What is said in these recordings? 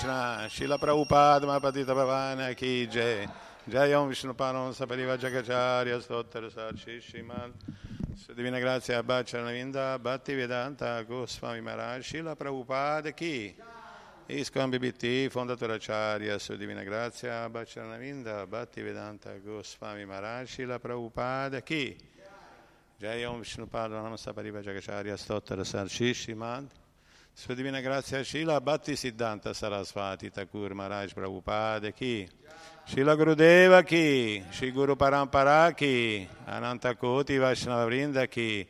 Krishna Shila Prabhupada Mahapatita Bhavana Ki Jai. Jai Om Vishnu Param Sapariva Jagacharya Stottara Sarshi Shriman. Sua Divina Grazia Bhacharanavinda Bhakti Vedanta Goswami Maharaj Shila Prabhupada Ki. Iskam BBT Fondatore Acharya Sua Divina Grazia Bhacharanavinda Bhakti Vedanta Goswami Maharaj Shila Prabhupada Ki. Jai Om Vishnu Padma Namasa Pariva Jagacharya Stottara Sarshi Shriman Sua Divina Grazia Shila Bhakti Siddhanta Sarasvati Thakur Maharaj Prabhupada Ki Shila Gurudeva Ki Shri Guru Parampara Ki Ananta Koti Vaishnava Vrinda Ki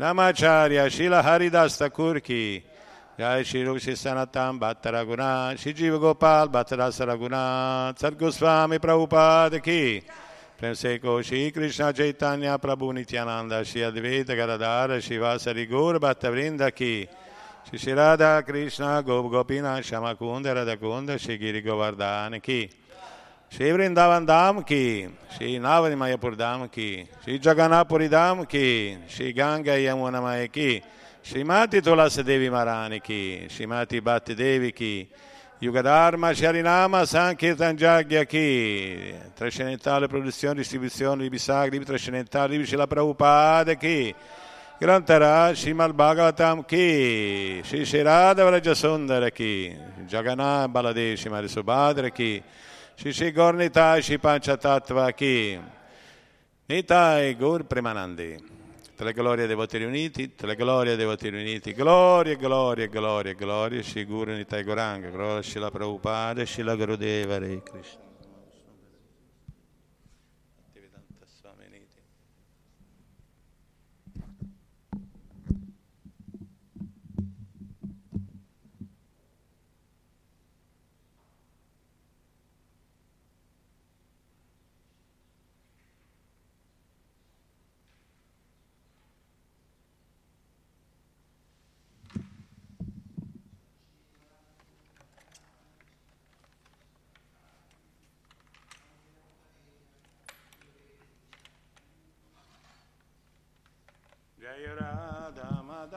Namacharya Shila Haridas Thakur Ki Jai Shri Rushi Sanatam Bhattara Guna Shri Jiva Gopal Bhattara Saraguna Sat Goswami Prabhupada Ki Prem Shri Krishna Chaitanya Prabhu Nityananda Shri Advaita Gadadara Shri Vasari Gaur Bhatta Vrinda Ki Shri Shri Radha Krishna Gop Gopina Shama Kunda Radha Kunda Shri Giri Govardhan Ki. Shri Vrindavan Dham Ki. Shri Navani Mayapur Dham Ki. Shri Jagannathpuri Dham Ki. Shri Ganga Yamuna Maya Ki. Shrimati Tulasi Devi Marani Ki. Shrimati Bhatti Devi Ki. Yugadharma Sharinama Sankirtan Jagya Ki. Trascendentale produzione, distribuzione, libri sacri, libri trascendentali, libri Shila Prabhupada Ki Grantara Shimal Bhagavatam Ki Shri Shirada Vraja Sundara Ki Jagannath Baladeshi Mari Subhadra Ki Shri Shri Gornita Shri Panchatattva Ki Nitai Gur Premanandi le glorie dei voti riuniti, le glorie dei voti riuniti, gloria, gloria, gloria, gloria, Shri Guru Nitai Goranga, gloria Shila Prabhupada, Shila Gurudeva, Hare Krishna.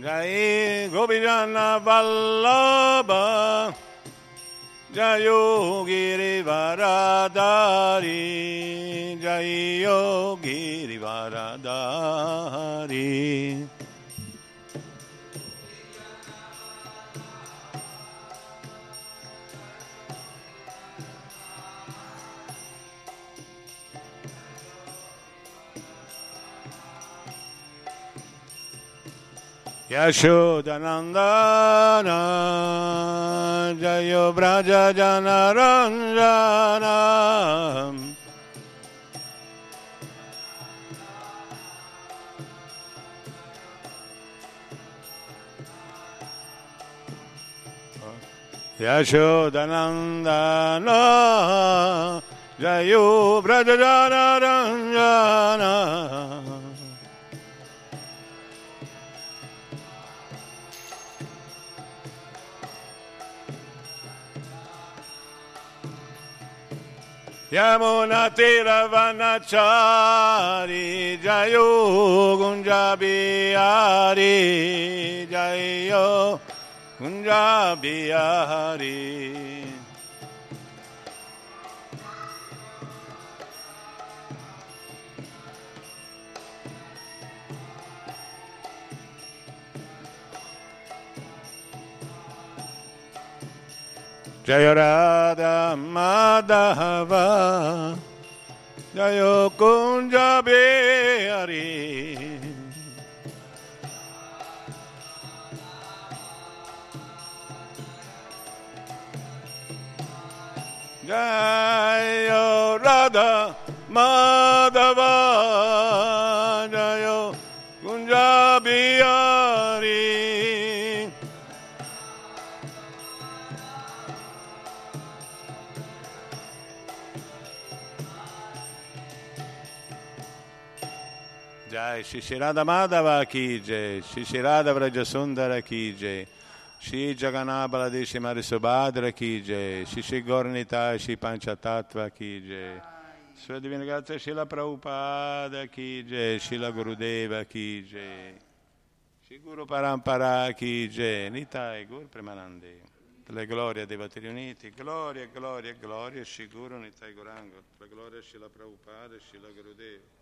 Jai Gobijana Vallabha Jayo Girivaradari Jayo Girivaradari यशोदनन्दन जयो व्रज जनरञ्जन यशोदनन्दन जयो व्रज जनरञ्जन Yamuna Tiravanachari Jayo Gunjabiyari Jayo Gunjabiyari Jaya Radha Madhava Jayo Kunja Bihari Jayo Radha Jai Shishirada Madhava ki jai, Shishirada Vrajasundara ki jai, Shri Jaganabala Dishi Marisubhadra ki jai, Shishi Gornita Shi Panchatattva ki jai, Sua Divina Grazia Shila Prabhupada ki jai, Shila Gurudeva ki jai, Shri Guru Parampara ki Nitai Gur Premanande. Le glorie dei Vatiri Uniti, gloria, gloria, gloria, Shri Guru Nitai Gorango, la gloria Shila Prabhupada, Shila Gurudeva.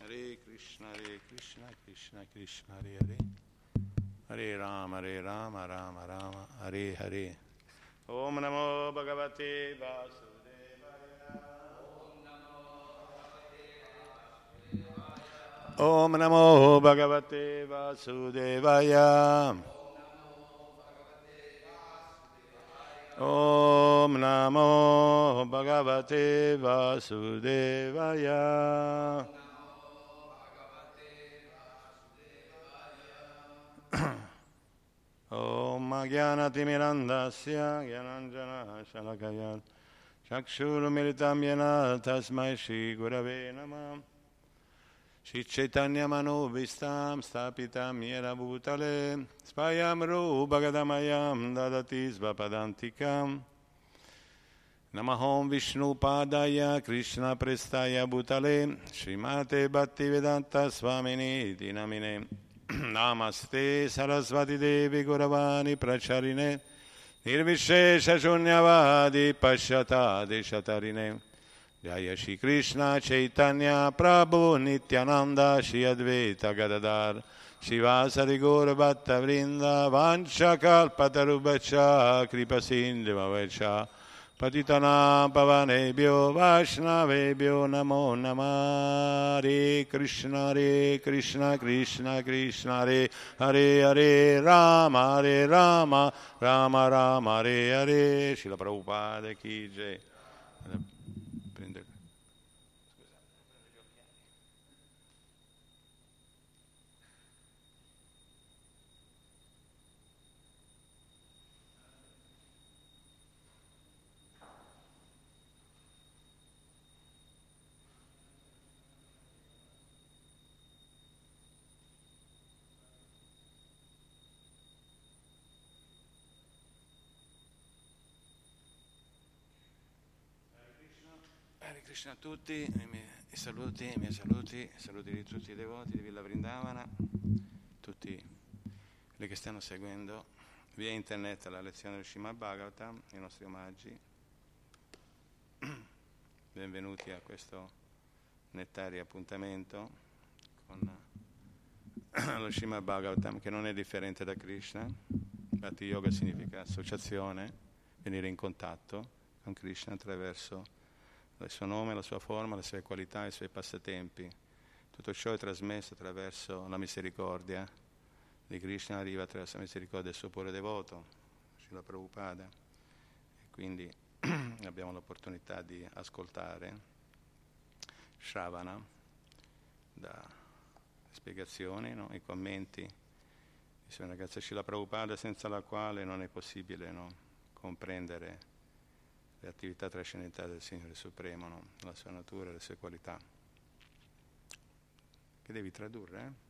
Hare Krishna, Hare Krishna, Krishna Krishna, Hare Hare. Hare Rama, Hare Rama, Rama Rama, Hare Hare. Om Namo Bhagavate Vasudevaya. Om Namo Bhagavate Vasudevaya. Om Namo Bhagavate Vasudevaya. ॐ ज्ञानतिमिरन्दस्य ज्ञानाञ्जनशलकया चक्षुरुमिलितं येन तस्मै श्रीगुरवे नमः श्रीचैतन्यमनोभिस्तां स्थापितं येन भूतले स्वयं रूपगदमयं ददति स्वपदान्तिकम् नमः ॐ विष्णुपादाय कृष्णप्रेष्ठाय भूतले श्रीमते भक्तिवेदान्तस्वामिनि इति नमिने नमस्ते सरस्वती देवी गुरवाणी प्रचरिणे निर्विशेषशून्यवादि पश्यतादिशतरिणे जय श्री कृष्ण चैतन्य प्रभु नित्यानन्द श्री अद्वैत गददार शिवासरि गौरभक्तवृन्द वाञ्छकल्पतरुभ्यश्च कृपसिन्धुभवश्च पतितनां पवनेभ्यो वैष्णवेभ्यो नमो नमः हरे कृष्ण हरे कृष्ण कृष्ण कृष्ण हरे हरे हरे राम हरे राम राम राम हरे हरे शिल प्रभुपाद की जय Krishna a tutti, i miei saluti, i miei saluti, saluti di tutti i devoti di Villa Vrindavana, tutti quelli che stanno seguendo via internet la lezione del Srimad Bhagavatam, i nostri omaggi. Benvenuti a questo nettario appuntamento con lo Srimad Bhagavatam che non è differente da Krishna. Bhakti Yoga significa associazione, venire in contatto con Krishna attraverso il suo nome, la sua forma, le sue qualità, i suoi passatempi. Tutto ciò è trasmesso attraverso la misericordia di Krishna, arriva attraverso la misericordia del suo pure devoto, Srila Prabhupada. E quindi abbiamo l'opportunità di ascoltare Shravana, da spiegazioni, no? i commenti di Sua ragazza Srila Prabhupada, senza la quale non è possibile no? comprendere le attività trascendentali del Signore Supremo, no? la sua natura le sue qualità. Che devi tradurre? Eh?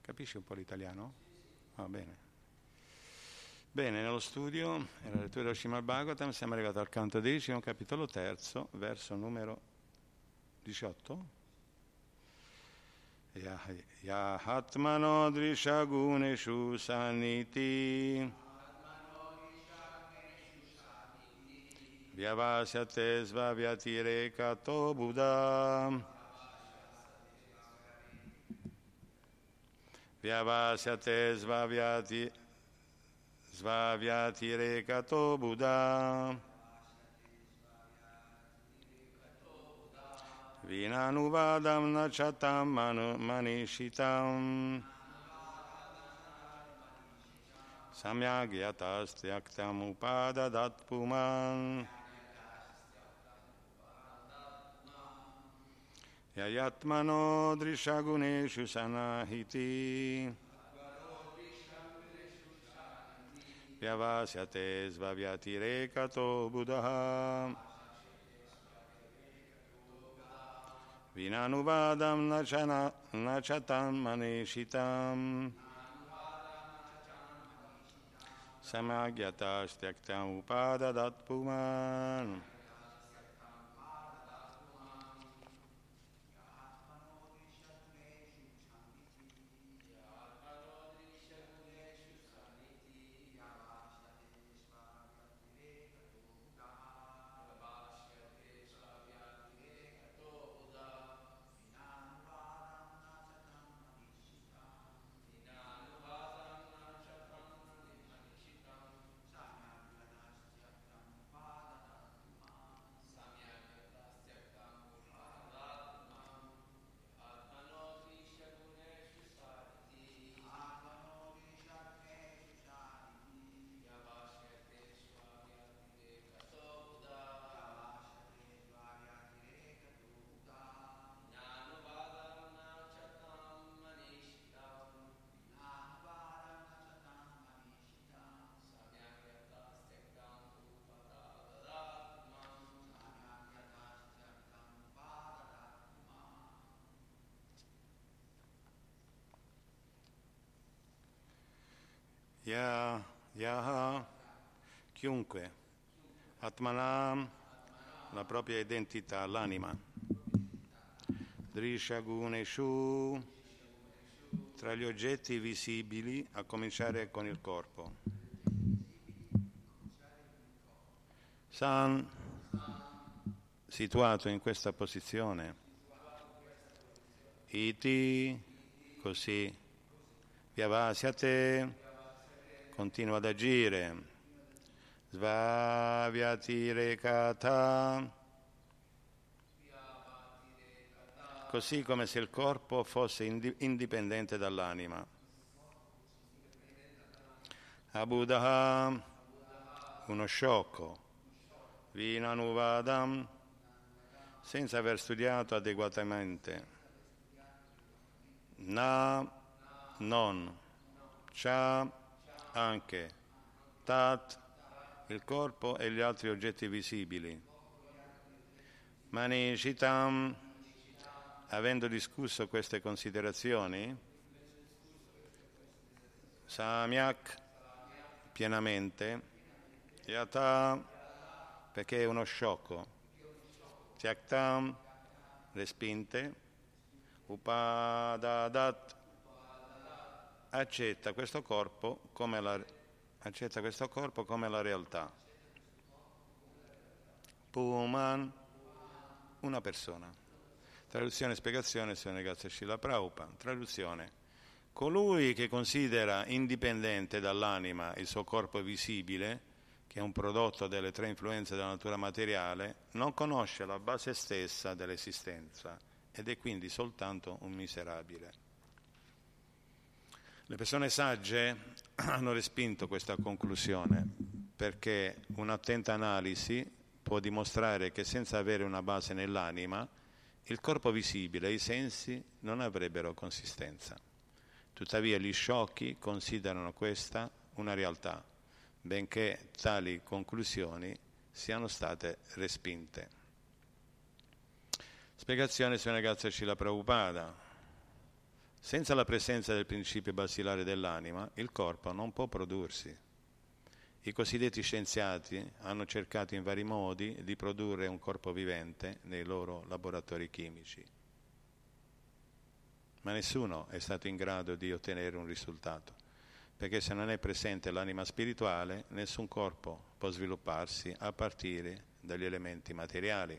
Capisci un po' l'italiano? Va bene. Bene, nello studio, nella lettura dello Srimad Bhagavatam, siamo arrivati al canto decimo, capitolo terzo, verso numero 18. Yahatmano drishaguneshu saniti Vyavasyate svavyatirekāto buddhā. Vyavasyate svavyati svavyatirekāto buddhā. Vinanuvadam na chatam manu manishitam. Samyagyatas tyaktam upadadat puman. Samyagyatas ययात्मनो दृशगुणेषु सनाहिति व्यवास्यते स्वव्यतिरेकतो बुधः विनानुवादं न च ताम् अनेषिताम् समाज्ञतास्त्यक्तमुपाददात् पुमान् Ya, Yaha, chiunque, Atmanam, la propria identità, l'anima. Drishaguneshu, tra gli oggetti visibili, a cominciare con il corpo. San, situato in questa posizione. Iti, così. Vyavasyate, continua ad agire. Svavyati rekata. Così come se il corpo fosse indipendente dall'anima. Abudaha, uno sciocco. Vinanuvadam, senza aver studiato adeguatamente. Na, non. Cha, anche tat, il corpo e gli altri oggetti visibili. Manishitam, avendo discusso queste considerazioni, Samyak, pienamente, Yata, perché è uno sciocco, Tyaktam, respinte, Upadadat, accetta questo corpo come la, corpo come la realtà. Puman, una persona. Traduzione e spiegazione sono grazie a Shila Prabhupada. Traduzione. Colui che considera indipendente dall'anima il suo corpo visibile, che è un prodotto delle tre influenze della natura materiale, non conosce la base stessa dell'esistenza ed è quindi soltanto un miserabile. Le persone sagge hanno respinto questa conclusione perché un'attenta analisi può dimostrare che senza avere una base nell'anima il corpo visibile e i sensi non avrebbero consistenza. Tuttavia gli sciocchi considerano questa una realtà, benché tali conclusioni siano state respinte. Spiegazione su una ragazza Cila Prabhupada. Senza la presenza del principio basilare dell'anima, il corpo non può prodursi. I cosiddetti scienziati hanno cercato in vari modi di produrre un corpo vivente nei loro laboratori chimici, ma nessuno è stato in grado di ottenere un risultato, perché se non è presente l'anima spirituale, nessun corpo può svilupparsi a partire dagli elementi materiali.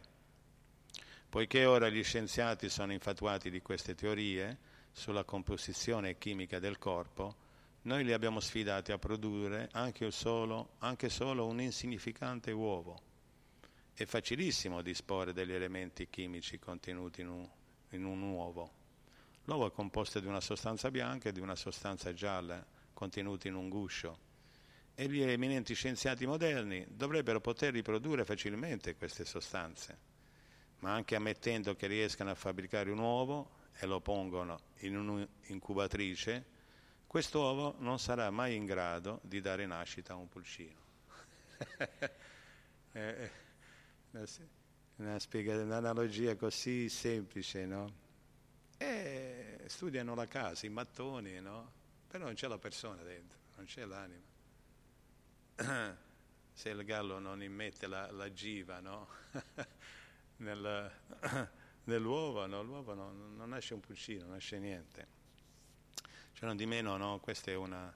Poiché ora gli scienziati sono infatuati di queste teorie, sulla composizione chimica del corpo, noi li abbiamo sfidati a produrre anche solo, anche solo un insignificante uovo. È facilissimo disporre degli elementi chimici contenuti in un, in un uovo. L'uovo è composto di una sostanza bianca e di una sostanza gialla contenuti in un guscio. E gli eminenti scienziati moderni dovrebbero poter riprodurre facilmente queste sostanze, ma anche ammettendo che riescano a fabbricare un uovo, e lo pongono in un'incubatrice, quest'uovo non sarà mai in grado di dare nascita a un pulcino. Eh, eh, una spiega, un'analogia così semplice, no? E studiano la casa, i mattoni, no? Però non c'è la persona dentro, non c'è l'anima. Se il gallo non immette la, la giva, no? Nel, nell'uovo, no? No, non nasce un pulcino, non nasce niente. Cioè, non di meno, no? Questa è una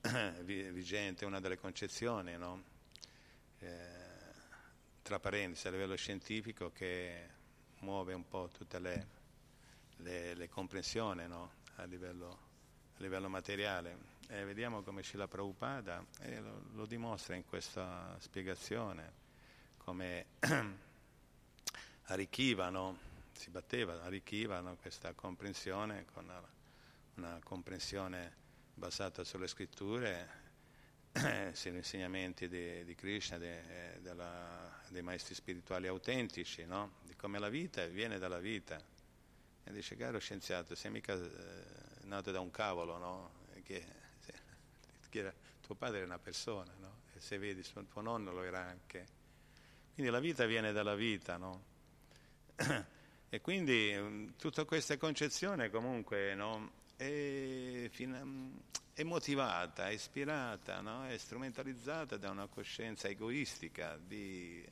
vigente, una delle concezioni? Eh, tra parentesi, a livello scientifico che muove un po' tutte le, le, le comprensioni a, livello, a, livello, materiale. E vediamo come Srila Prabhupada eh, lo, lo, dimostra in questa spiegazione, come arricchivano, si batteva, arricchivano questa comprensione con una, una comprensione basata sulle scritture eh, sugli insegnamenti di, di Krishna, de, della, dei maestri spirituali autentici, no? di come la vita viene dalla vita. E dice, caro scienziato, sei mica eh, nato da un cavolo, no? Che, se, che tuo padre è una persona, no? E se vedi, tuo nonno lo era anche. Quindi la vita viene dalla vita, no? E quindi mm, tutta questa concezione comunque no? è, è motivata, è ispirata, no? è strumentalizzata da una coscienza egoistica di,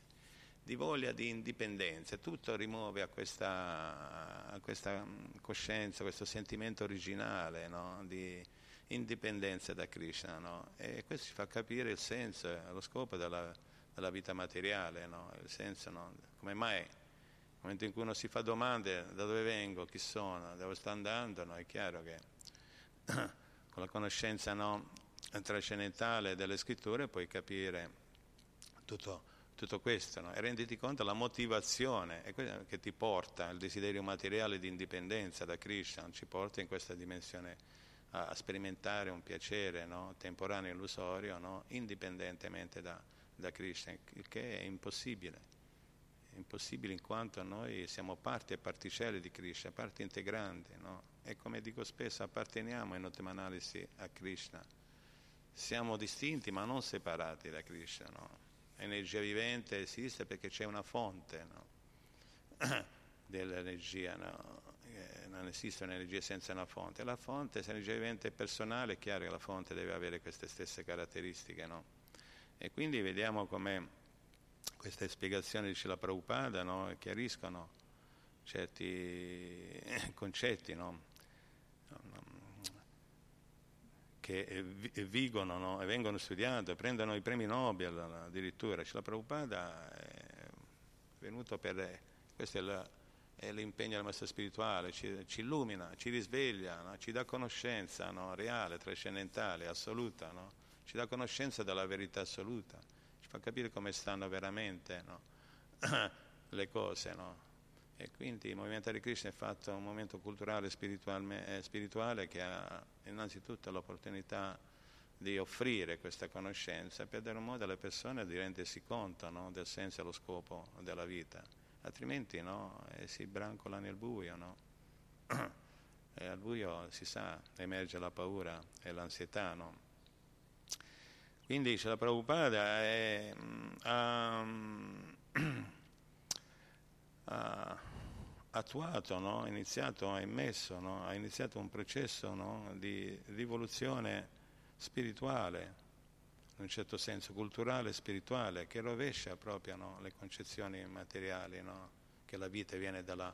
di voglia di indipendenza. Tutto rimuove a questa, a questa coscienza, questo sentimento originale no? di indipendenza da Krishna. No? E questo ci fa capire il senso, lo scopo della, della vita materiale, no? il senso, come mai momento in cui uno si fa domande da dove vengo, chi sono, dove sto andando, è chiaro che con la conoscenza trascendentale delle scritture puoi capire tutto tutto questo no? e renditi conto della motivazione che ti porta il desiderio materiale di indipendenza da Krishna, ci porta in questa dimensione a, sperimentare un piacere no? temporaneo e illusorio no? indipendentemente da, da Krishna, il che è impossibile. È impossibile in quanto noi siamo parti e particelle di Krishna, parti integranti, e come dico spesso apparteniamo in ultima analisi a Krishna. Siamo distinti ma non separati da Krishna. No? l'energia vivente esiste perché c'è una fonte no? dell'energia, no? eh, non esiste un'energia senza una fonte. La fonte, se l'energia vivente è personale, è chiaro che la fonte deve avere queste stesse caratteristiche. No? E quindi vediamo come queste spiegazioni di Srila Prabhupada no? chiariscono certi concetti. No? che vigono no? e vengono studiate, prendono i premi Nobel addirittura. La Prabhupada è venuto per... questo è, la, è l'impegno del maestro spirituale, ci, ci illumina, ci risveglia, ci dà conoscenza no? reale, trascendentale, assoluta, ci dà conoscenza della verità assoluta, fa capire come stanno veramente le cose. E quindi il movimento di Krishna è fatto un momento culturale e eh, spirituale che ha innanzitutto l'opportunità di offrire questa conoscenza per dare un modo alle persone di rendersi conto no, del senso e lo scopo della vita, altrimenti no, eh, si brancola nel buio. No? e al buio si sa, emerge la paura e l'ansietà. No? Quindi la Prabhupada è, um, ha attuato, no? ha iniziato, ha immesso, no? ha iniziato un processo no? di rivoluzione spirituale, in un certo senso culturale e spirituale, che rovescia proprio le concezioni materiali, che la vita viene dalla,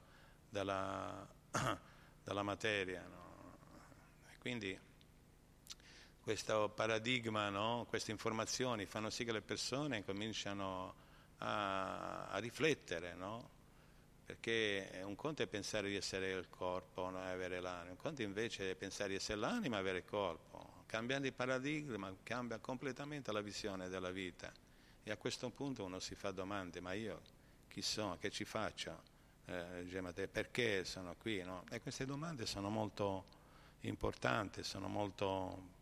dalla, dalla materia. quindi questo paradigma, queste informazioni fanno sì che le persone cominciano a, a riflettere, no? perché un conto è pensare di essere il corpo non avere l'anima, un conto invece è pensare di essere l'anima e avere il corpo. Cambiando il paradigma cambia completamente la visione della vita e a questo punto uno si fa domande, ma io chi sono, che ci faccio, eh, perché sono qui? No? E queste domande sono molto importanti, sono molto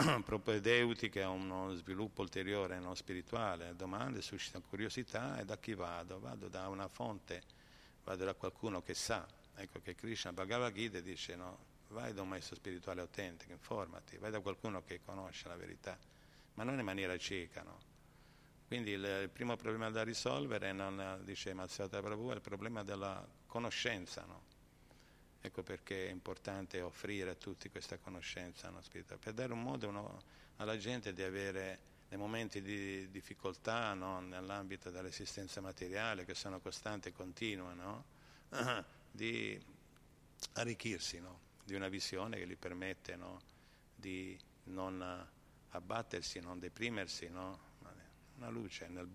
propedeutiche a uno sviluppo ulteriore non spirituale. Domande suscitano curiosità e da chi vado? Vado da una fonte vado da qualcuno che sa, ecco che Krishna Bhagavad Gita dice no, vai da un maestro spirituale autentico, informati, vai da qualcuno che conosce la verità, ma non in maniera cieca, no? quindi il, il, primo problema da risolvere, non, dice Mazzata Prabhu, è il problema della conoscenza. No? Ecco perché è importante offrire a tutti questa conoscenza no, per dare un modo no, alla gente di avere nei momenti di difficoltà no, nell'ambito dell'esistenza materiale, che sono costanti e continue, di arricchirsi di una visione che gli permette di non abbattersi, non deprimersi, una luce nel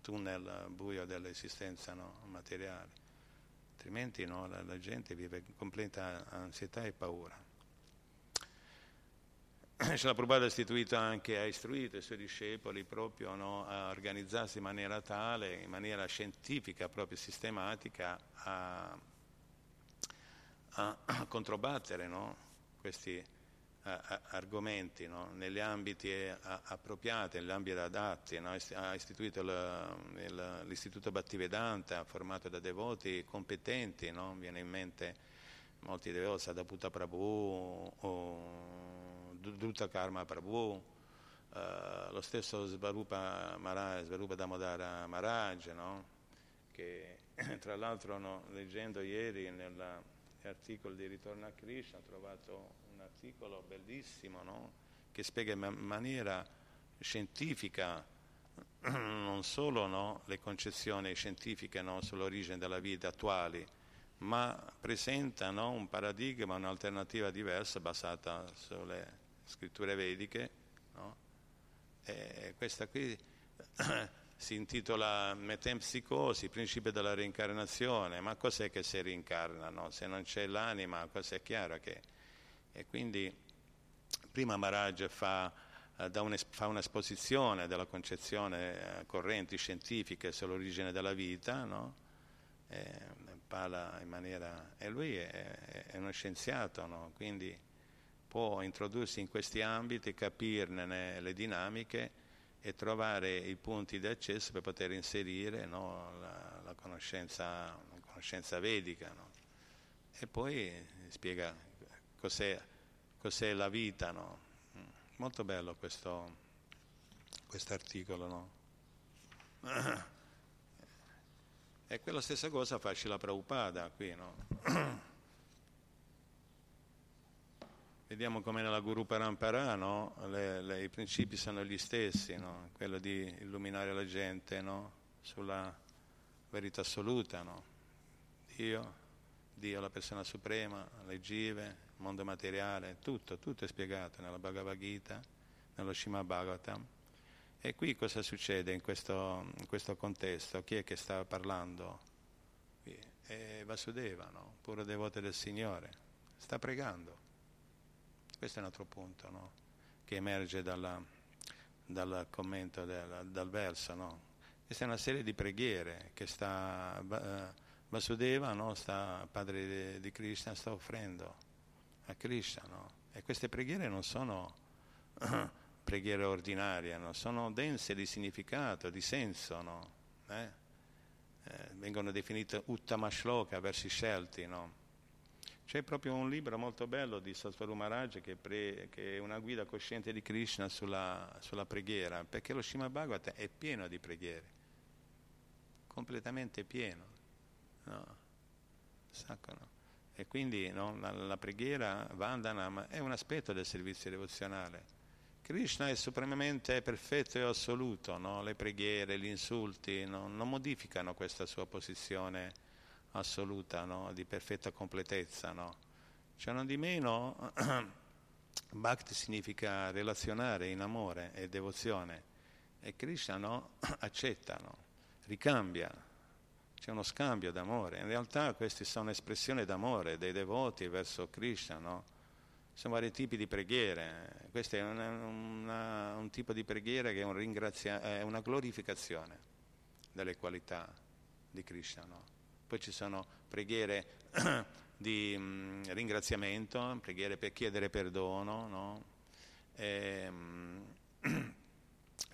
tunnel buio dell'esistenza materiale altrimenti no, la, la, gente vive in completa ansietà e paura. La Prabhupada ha istituito anche, ha istruito i suoi discepoli proprio no, a organizzarsi in maniera tale, in maniera scientifica, proprio sistematica, a, a, a controbattere no, questi argomenti no? negli ambiti appropriati, negli ambiti adatti. No? Ha istituito l'Istituto Bhattivedanta, formato da devoti competenti, no? viene in mente molti devoti, Sadaputta Prabhu, Dutta Karma Prabhu, uh, lo stesso Svarupa Maharaj, Svarupa Damodara Maharaj, che tra l'altro leggendo ieri nell'articolo di Ritorno a Krishna ho trovato articolo bellissimo no? che spiega in maniera scientifica non solo no, le concezioni scientifiche no, sull'origine della vita attuali, ma presenta un paradigma, un'alternativa diversa basata sulle scritture vediche. Questa qui si intitola Metempsicosi, principio della reincarnazione. Ma cos'è che si reincarna? Se non c'è l'anima, cos'è chiaro che e quindi prima Maharaj fa, eh, fa un'esposizione della concezione eh, correnti scientifiche sull'origine della vita, no? e, parla in maniera... e lui è, è uno scienziato, no? quindi può introdursi in questi ambiti, capirne le dinamiche e trovare i punti di accesso per poter inserire no? la, la, conoscenza, la, conoscenza, vedica. No? E poi spiega cos'è, cos'è la vita. No? Molto bello questo articolo. No? E quella stessa cosa fa la Prabhupada qui. No? Vediamo come nella Guru Parampara no? le, le, i principi sono gli stessi, no? quello di illuminare la gente sulla verità assoluta, Dio, Dio la persona suprema, le give, mondo materiale, tutto, tutto è spiegato nella Bhagavad Gita, nello Shima Bhagavatam. E qui cosa succede in questo, in questo contesto? Chi è che sta parlando? È Vasudeva, no? puro devoto del Signore, sta pregando. Questo è un altro punto no? che emerge dalla, dal commento del, dal verso. No? Questa è una serie di preghiere che sta, uh, Vasudeva, no? sta, padre di Krishna, sta offrendo a Krishna. No? E queste preghiere non sono preghiere ordinarie, no? sono dense di significato, di senso. No? Eh? Eh, vengono definite Uttama Shloka, versi scelti. C'è proprio un libro molto bello di Maharaj che, che, è una guida cosciente di Krishna sulla, sulla preghiera, perché lo Shima Bhagavata è pieno di preghiere, completamente pieno. No? Sacco, no? E quindi no, la, la, preghiera Vandanam è un aspetto del servizio devozionale. Krishna è supremamente perfetto e assoluto, no? le preghiere, gli insulti no? non modificano questa sua posizione assoluta di perfetta completezza. Cioè non di meno, Bhakti significa relazionare in amore e devozione e Krishna accetta, ricambia c'è uno scambio d'amore. In realtà queste sono espressioni d'amore dei devoti verso Krishna, no? Sono vari tipi di preghiere. Questo è una, una, un tipo di preghiera che è, un è, una glorificazione delle qualità di Krishna. No? Poi ci sono preghiere di mh, mm, ringraziamento, preghiere per chiedere perdono, no? e, mh,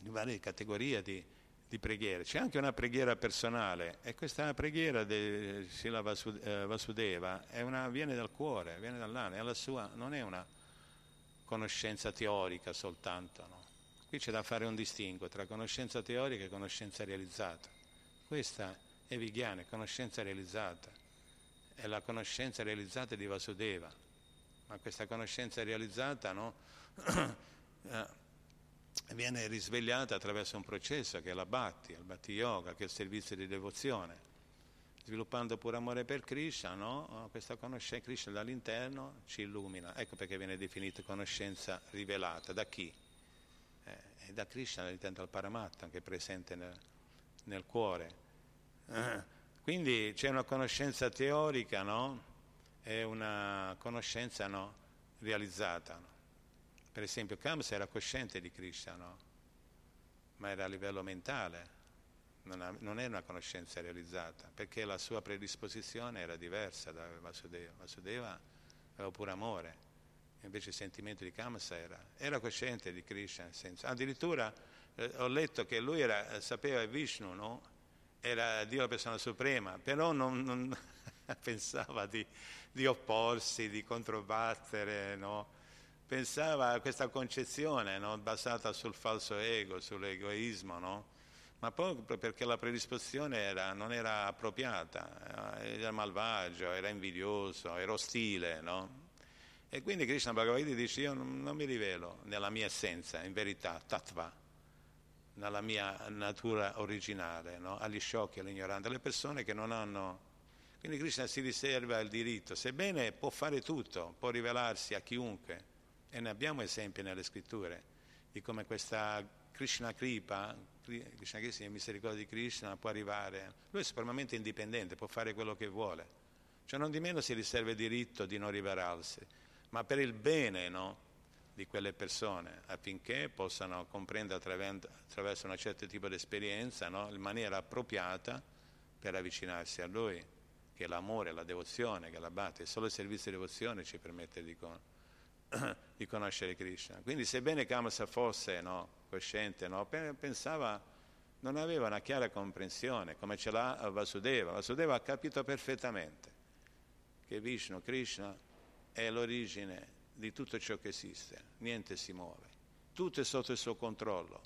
di varie categorie di, di preghiere. C'è anche una preghiera personale e questa preghiera di Sila eh, Vasudeva una, viene dal cuore, viene dall'anima, sua, non è una conoscenza teorica soltanto. No? Qui c'è da fare un distinguo tra conoscenza teorica e conoscenza realizzata. Questa è Vigyana, è conoscenza realizzata. È la conoscenza realizzata di Vasudeva. Ma questa conoscenza realizzata no, eh, viene risvegliata attraverso un processo che è la Bhatti, il Bhatti Yoga, che è il servizio di devozione sviluppando pure amore per Krishna, no? questa conoscenza Krishna dall'interno ci illumina. Ecco perché viene definita conoscenza rivelata. Da chi? Eh, da Krishna all'interno del Paramatta, che è presente nel, nel cuore. Eh, quindi c'è una conoscenza teorica, no? E una conoscenza no? realizzata. No? Per esempio, Kamsa era cosciente di Krishna, no? ma era a livello mentale non, ha, non, è una conoscenza realizzata, perché la sua predisposizione era diversa da Vasudeva. Vasudeva aveva pure amore, invece il sentimento di Kamsa era, era cosciente di Krishna. Senza, addirittura eh, ho letto che lui era, sapeva Vishnu, no? era Dio la persona suprema, però non, non pensava di, di, opporsi, di controbattere, no? Pensava a questa concezione no? basata sul falso ego, sull'egoismo, no? ma proprio perché la predisposizione era, non era appropriata, eh, era malvagio, era invidioso, era ostile, no? E quindi Krishna Bhagavad Gita dice io non, mi rivelo nella mia essenza, in verità, tattva, nella mia natura originale, agli sciocchi, agli ignoranti, alle persone che non hanno... Quindi Krishna si riserva il diritto, sebbene può fare tutto, può rivelarsi a chiunque, e ne abbiamo esempi nelle scritture, di come questa Krishna Kripa, Krishna Krishna, misericordia di Krishna, può arrivare. Lui è supremamente indipendente, può fare quello che vuole. Cioè non di meno si riserva il diritto di non rivelarsi, ma per il bene no, di quelle persone, affinché possano comprendere attraverso un certo tipo di esperienza, no, in maniera appropriata per avvicinarsi a Lui, che l'amore, la devozione, che la batte, solo il servizio di devozione ci permette di, con, di conoscere Krishna. Quindi sebbene Kamasa fosse no, cosciente, no? pensava, non aveva una chiara comprensione, come ce l'ha Vasudeva. Vasudeva ha capito perfettamente che Vishnu, Krishna, è l'origine di tutto ciò che esiste, niente si muove, tutto è sotto il suo controllo,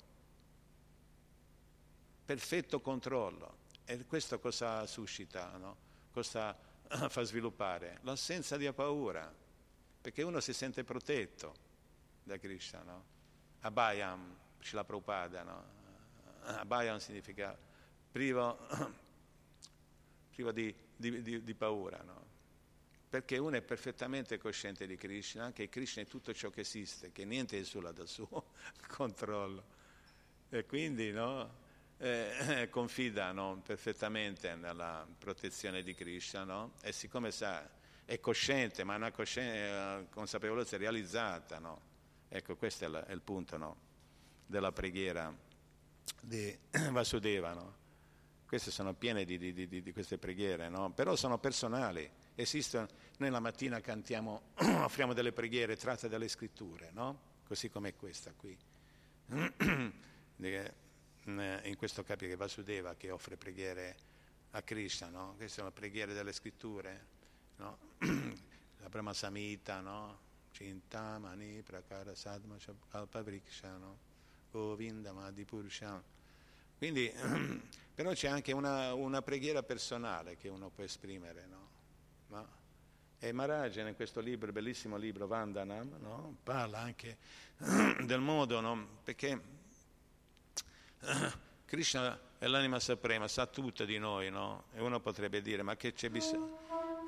perfetto controllo. E questo cosa suscita, no? cosa fa sviluppare? L'assenza di paura, perché uno si sente protetto da Krishna, no? Abhayam, Srila Prabhupada, no? Abhayam significa privo, privo di, di, di, di, paura, no? Perché uno è perfettamente cosciente di Krishna, che Krishna è tutto ciò che esiste, che niente esula dal suo controllo. E quindi no? eh, confida no? perfettamente nella protezione di Krishna, no? E siccome sa, è cosciente, ma una coscienza, consapevolezza realizzata, no? Ecco, questo è, la, è il punto, no? della preghiera di Vasudeva. No? Queste sono piene di, di, di, di queste preghiere, no? però sono personali. Esistono, noi la mattina cantiamo, offriamo delle preghiere tratte dalle scritture, no? così come questa qui. In questo capito che Vasudeva che offre preghiere a Krishna, no? queste sono preghiere delle scritture, no? la Brahma Samhita, no? Cintamani Prakara Sadma Kalpa no? Govinda Madhipurusha. Quindi, però c'è anche una, una, preghiera personale che uno può esprimere, no? no? E Maharaj in questo libro, bellissimo libro, Vandanam, no? parla anche del modo, no? perché Krishna è l'anima suprema, sa tutto di noi, no? e uno potrebbe dire, ma che c'è, bis-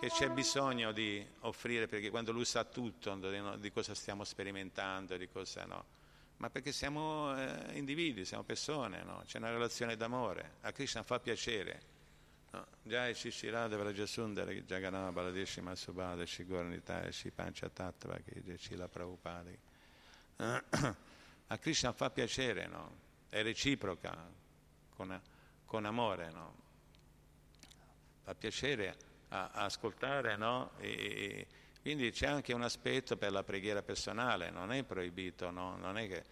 che c'è bisogno di offrire, perché quando lui sa tutto di, cosa stiamo sperimentando, di cosa no? ma perché siamo eh, individui, siamo persone, no? c'è una relazione d'amore, a Krishna fa piacere. Jai Shishirada Vrajasundara Jaganama Baladeshi Masubhada Shigornita Shi Panchatattva che Cila Prabhupada. A Krishna fa piacere, no? è reciproca, con, con amore. No? Fa piacere a, a ascoltare no? e, quindi c'è anche un aspetto per la preghiera personale, non è proibito, no? non è che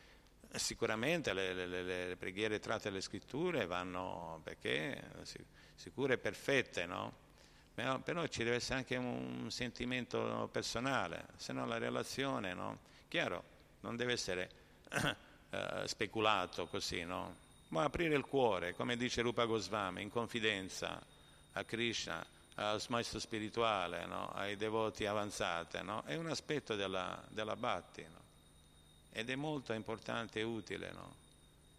sicuramente le, le, le, preghiere tratte dalle scritture vanno perché sicure e perfette, no? però, però, ci deve essere anche un sentimento personale, se no la relazione, no? chiaro, non deve essere eh, speculato così, no? Ma aprire il cuore, come dice Rupa Goswami, in confidenza a Krishna, al maestro spirituale, no? ai devoti avanzati, no? è un aspetto della, della Bhatti no? ed è molto importante e utile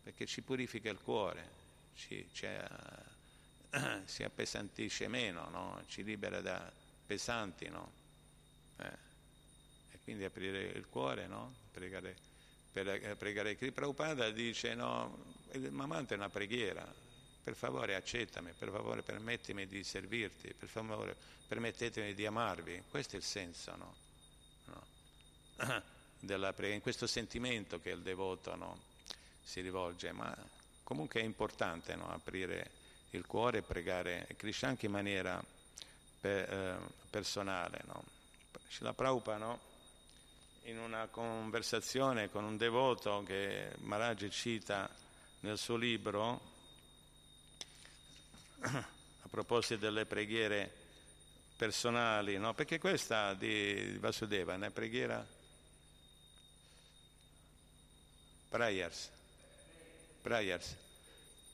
perché ci purifica il cuore, ci, ci, uh, si appesantisce meno, ci libera da pesanti. Eh. E quindi aprire il cuore, pregare, per eh, pregare. Prabhupada dice no, il mamante è una preghiera, per favore accettami, per favore permettimi di servirti, per favore permettetemi di amarvi. Questo è il senso, no? no? Della preghiera, in questo sentimento che il devoto no? si rivolge, ma comunque è importante no? aprire il cuore e pregare Krishna anche in maniera per, eh, personale. No? Shila Prabhupada, in una conversazione con un devoto che Maharaj cita nel suo libro, a proposito delle preghiere personali, no? perché questa di Vasudeva è una preghiera prayers, prayers.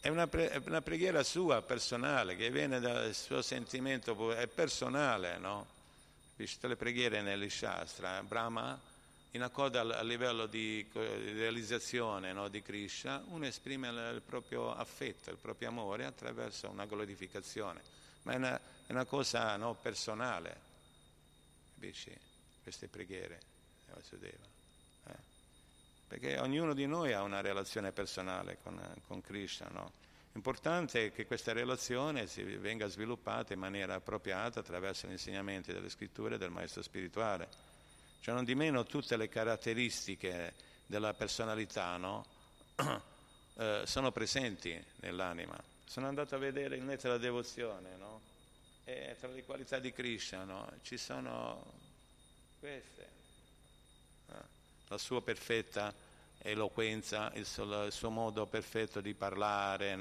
È una, pre- una, preghiera sua, personale, che viene dal suo sentimento, è personale, no? Tutte le preghiere nelle Shastra, Brahma in accordo al, al livello di, di realizzazione no, di Krishna, uno esprime il, il, proprio affetto, il proprio amore attraverso una glorificazione, ma è una, è una cosa no, personale, capisci? Queste preghiere, eh? perché ognuno di noi ha una relazione personale con, con Krishna, no? L'importante è che questa relazione venga sviluppata in maniera appropriata attraverso gli insegnamenti delle scritture del maestro spirituale cioè non di meno tutte le caratteristiche della personalità no? eh, sono presenti nell'anima. Sono andato a vedere il netto della devozione, no? e tra le qualità di Krishna no? ci sono queste. Eh? La sua perfetta eloquenza, il suo, il suo modo perfetto di parlare,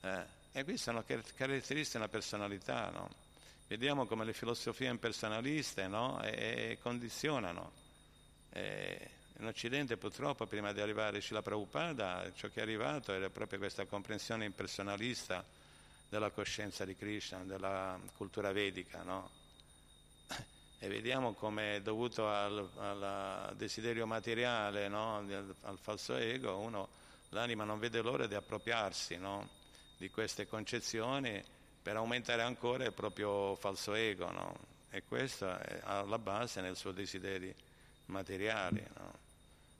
eh? e qui sono caratteristiche della personalità. No? Vediamo come le filosofie impersonaliste no? e, e condizionano. E in Occidente purtroppo prima di arrivare a Shila Prabhupada ciò che è arrivato era proprio questa comprensione impersonalista della coscienza di Krishna, della cultura vedica. No? E vediamo come dovuto al, al desiderio materiale, no? al, al, falso ego, uno, l'anima non vede l'ora di appropriarsi di queste concezioni per aumentare ancora il proprio falso ego, no? e questo è alla base nel suo desideri materiali. No?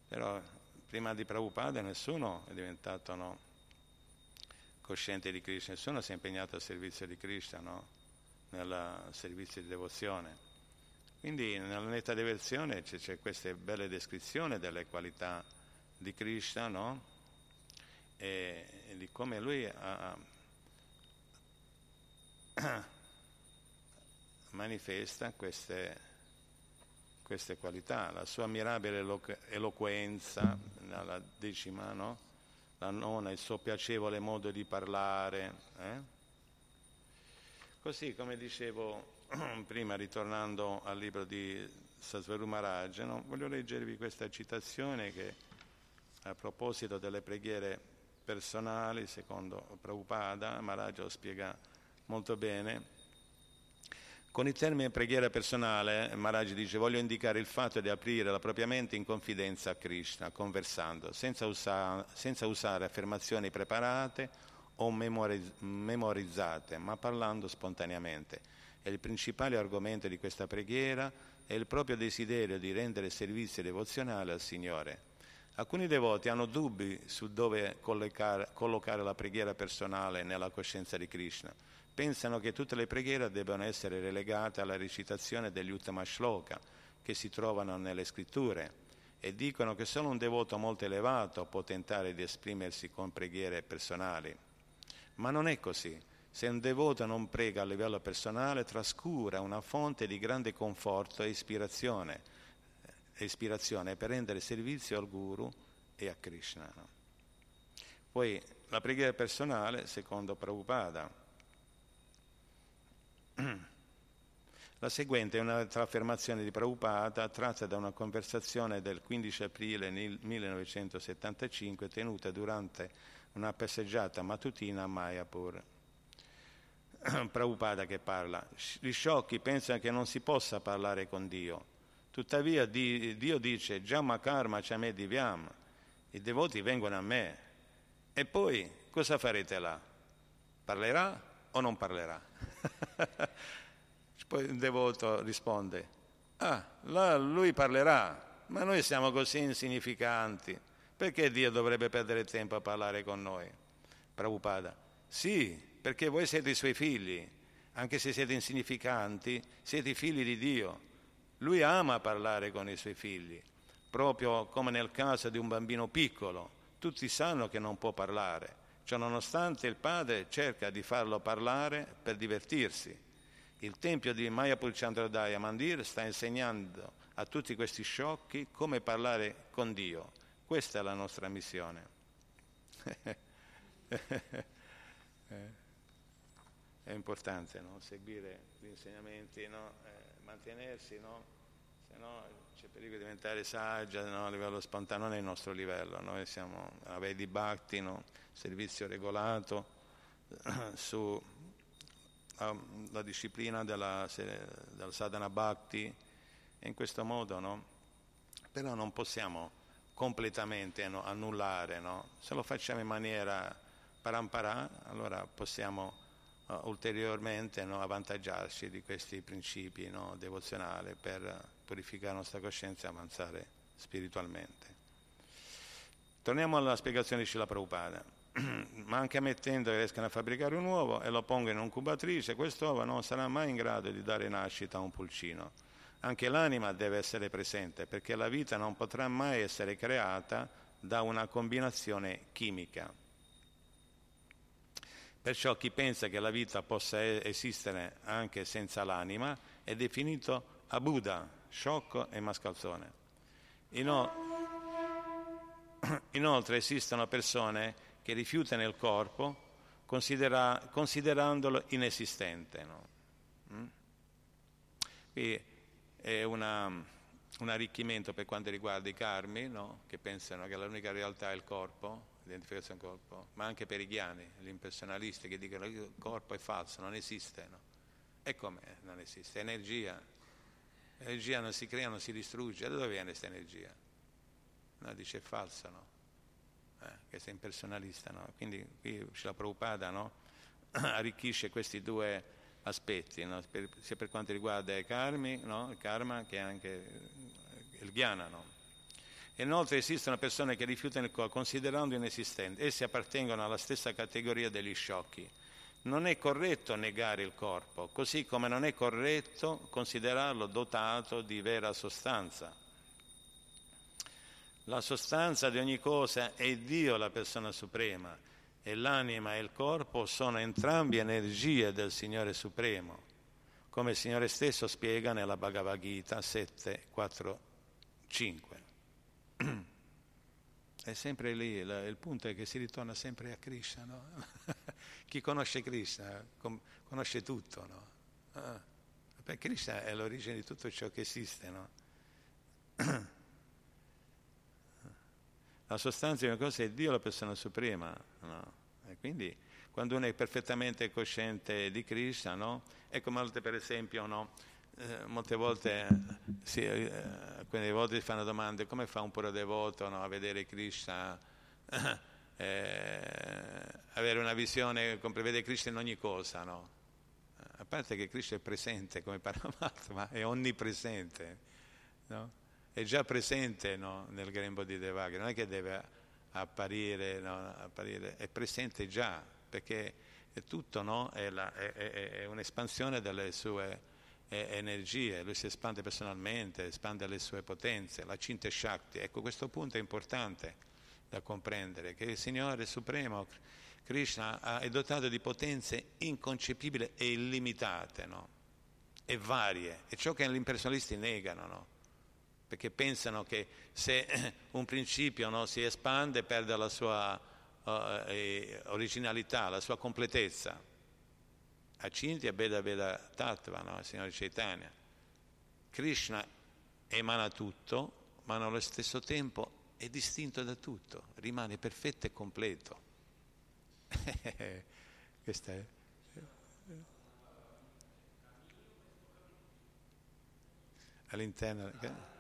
Però prima di Prabhupada nessuno è diventato no, cosciente di Krishna, nessuno si è impegnato al servizio di Krishna, no? nel servizio di devozione. Quindi nella netta devozione c'è, c'è questa bella descrizione delle qualità di Krishna no? e, e di come lui ha manifesta queste, queste, qualità, la sua mirabile eloquenza, la decima, no? la nona, il suo piacevole modo di parlare. Eh? Così come dicevo prima, ritornando al libro di Sasvaru Maharaj, no? voglio leggervi questa citazione che a proposito delle preghiere personali, secondo Prabhupada, Maharaj spiega molto bene. Con il termine preghiera personale, Maharaj dice voglio indicare il fatto di aprire la propria mente in confidenza a Krishna, conversando, senza, usa- senza usare affermazioni preparate o memoriz- memorizzate, ma parlando spontaneamente. E il principale argomento di questa preghiera è il proprio desiderio di rendere servizio devozionale al Signore. Alcuni devoti hanno dubbi su dove collocare, collocare la preghiera personale nella coscienza di Krishna pensano che tutte le preghiere debbano essere relegate alla recitazione degli Uttama Shloka che si trovano nelle scritture e dicono che solo un devoto molto elevato può tentare di esprimersi con preghiere personali. Ma non è così. Se un devoto non prega a livello personale, trascura una fonte di grande conforto e ispirazione, ispirazione per rendere servizio al Guru e a Krishna. Poi la preghiera personale, secondo Prabhupada, La seguente è un'altra affermazione di Prabhupada tratta da una conversazione del 15 aprile 1975 tenuta durante una passeggiata mattutina a Mayapur. Prabhupada che parla. Gli sciocchi pensano che non si possa parlare con Dio. Tuttavia Dio dice Jamma karma chame divyam. I devoti vengono a me. E poi cosa farete là? Parlerà o non parlerà? Poi il devoto risponde, ah, là lui parlerà, ma noi siamo così insignificanti, perché Dio dovrebbe perdere tempo a parlare con noi? Prabhupada, sì, perché voi siete i suoi figli, anche se siete insignificanti, siete figli di Dio. Lui ama parlare con i suoi figli, proprio come nel caso di un bambino piccolo. Tutti sanno che non può parlare, ciononostante il padre cerca di farlo parlare per divertirsi. Il tempio di Mayapur Chandrodaya Mandir sta insegnando a tutti questi sciocchi come parlare con Dio. Questa è la nostra missione. è importante no? seguire gli insegnamenti, no? eh, mantenersi, no? Se no c'è pericolo di diventare saggia a livello spontaneo, non è il nostro livello. Noi siamo a Vedi Bhakti, servizio regolato su la disciplina della, della sadhana bhakti in questo modo no? però non possiamo completamente no, annullare no? se lo facciamo in maniera paramparà allora possiamo uh, ulteriormente avvantaggiarci di questi principi devozionali per purificare la nostra coscienza e avanzare spiritualmente torniamo alla spiegazione di Srila Prabhupada ma anche ammettendo che riescano a fabbricare un uovo e lo pongono in un'incubatrice, quest'uovo non sarà mai in grado di dare nascita a un pulcino. Anche l'anima deve essere presente perché la vita non potrà mai essere creata da una combinazione chimica. Perciò chi pensa che la vita possa esistere anche senza l'anima è definito abuda, sciocco e mascalzone. Inoltre esistono persone che rifiuta nel corpo considera, considerandolo inesistente. No? Mm? Qui è una, un arricchimento per quanto riguarda i karmi, no? che pensano che l'unica realtà è il corpo, l'identificazione del corpo, ma anche per i ghiani, gli impersonalisti che dicono che il corpo è falso, non esiste. No? E come non esiste? Energia. L'energia non si crea, non si distrugge. Da dove viene questa energia? No, dice è falso, no? eh, che sei impersonalista, no? quindi qui la Prabhupada no? arricchisce questi due aspetti, no? per, sia per quanto riguarda i karmi, il karma, che anche il jnana. Inoltre esistono persone che rifiutano il corpo considerando inesistente, essi appartengono alla stessa categoria degli sciocchi. Non è corretto negare il corpo, così come non è corretto considerarlo dotato di vera sostanza. La sostanza di ogni cosa è Dio, la persona suprema, e l'anima e il corpo sono entrambi energie del Signore Supremo, come il Signore stesso spiega nella Bhagavad Gita 7, 4, 5. È sempre lì, il punto è che si ritorna sempre a Krishna. No? Chi conosce Krishna conosce tutto. No? Ah, perché Krishna è l'origine di tutto ciò che esiste. No? La sostanza di una cosa è Dio, la persona suprema. No? E quindi quando uno è perfettamente cosciente di Krishna, no? ecco molte per esempio, no? eh, molte volte sì, eh, alcune volte si fanno domande come fa un puro devoto a vedere Krishna, eh, avere una visione, vedere Krishna in ogni cosa, a parte che Krishna è presente come Paramatma, ma è onnipresente. No? è già presente no, nel grembo di Devaghi, non è che deve apparire, no, apparire è presente già, perché è tutto no, è, la, è, è, un'espansione delle sue energie, lui si espande personalmente, espande le sue potenze, la Cinta Shakti. Ecco, questo punto è importante da comprendere, che il Signore Supremo, Krishna, è dotato di potenze inconcepibili e illimitate, no? e varie, e ciò che gli impersonalisti negano. No? perché pensano che se un principio no, si espande perde la sua uh, originalità, la sua completezza. Acintya Veda Veda Tattva, no? il Signore Chaitanya. Krishna emana tutto, ma allo stesso tempo è distinto da tutto, rimane perfetto e completo. Questa è. All'interno. Eh.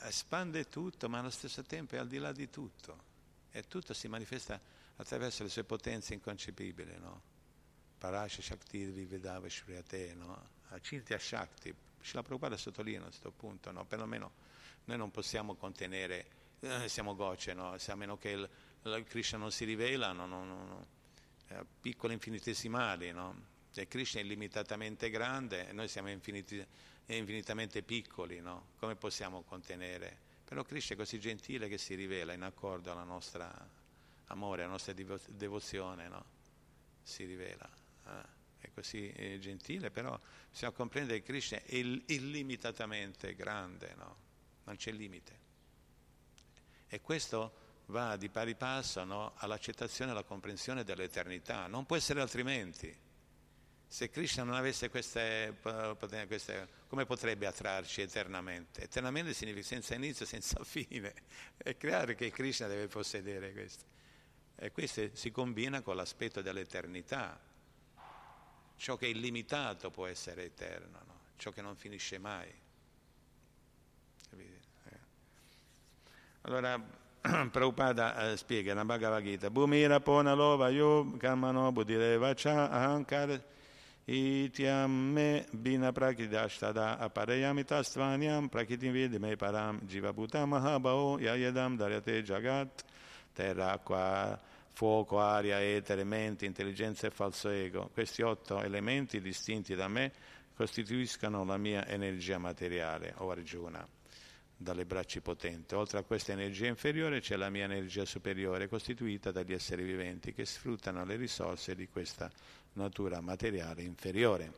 Espande tutto, ma allo stesso tempo è al di là di tutto. E tutto si manifesta attraverso le sue potenze inconcepibili, no? Parasha Shakti Vivedava Shriyate, no? Acintya Shakti, la Prabhupada sottolinea questo punto, no? perlomeno noi non possiamo contenere, eh, siamo gocce, no? Se a meno che il, il Krishna non si rivela, no, no, no, eh, piccole infinitesimali, no? E Krishna è illimitatamente grande e noi siamo infiniti, infinitamente piccoli, no? come possiamo contenere? Però Krishna è così gentile che si rivela in accordo alla nostra amore, alla nostra devozione, no? si rivela. Eh? È così è gentile, però bisogna comprendere che Krishna è illimitatamente grande, no? non c'è limite. E questo va di pari passo no? all'accettazione e alla comprensione dell'eternità, non può essere altrimenti. Se Krishna non avesse queste, queste, come potrebbe attrarci eternamente? Eternamente significa senza inizio, senza fine. È chiaro che Krishna deve possedere questo. E questo si combina con l'aspetto dell'eternità. Ciò che è illimitato può essere eterno, no? ciò che non finisce mai. Eh. Allora, Prabhupada eh, spiega nella Bhagavad Gita, Bhumira pona lova yu karmano buddhireva cha ahankar Ityamme bina prakidashtada apareyamita svanyam prakitim vidime param jivabuta mahabao yayadam daryate jagat terra, acqua, fuoco, aria, etere, mente, intelligenza e falso ego. Questi otto elementi distinti da me costituiscono la mia energia materiale, o Arjuna, dalle braccia potenti. Oltre a questa energia inferiore c'è la mia energia superiore, costituita dagli esseri viventi che sfruttano le risorse di questa natura materiale inferiore.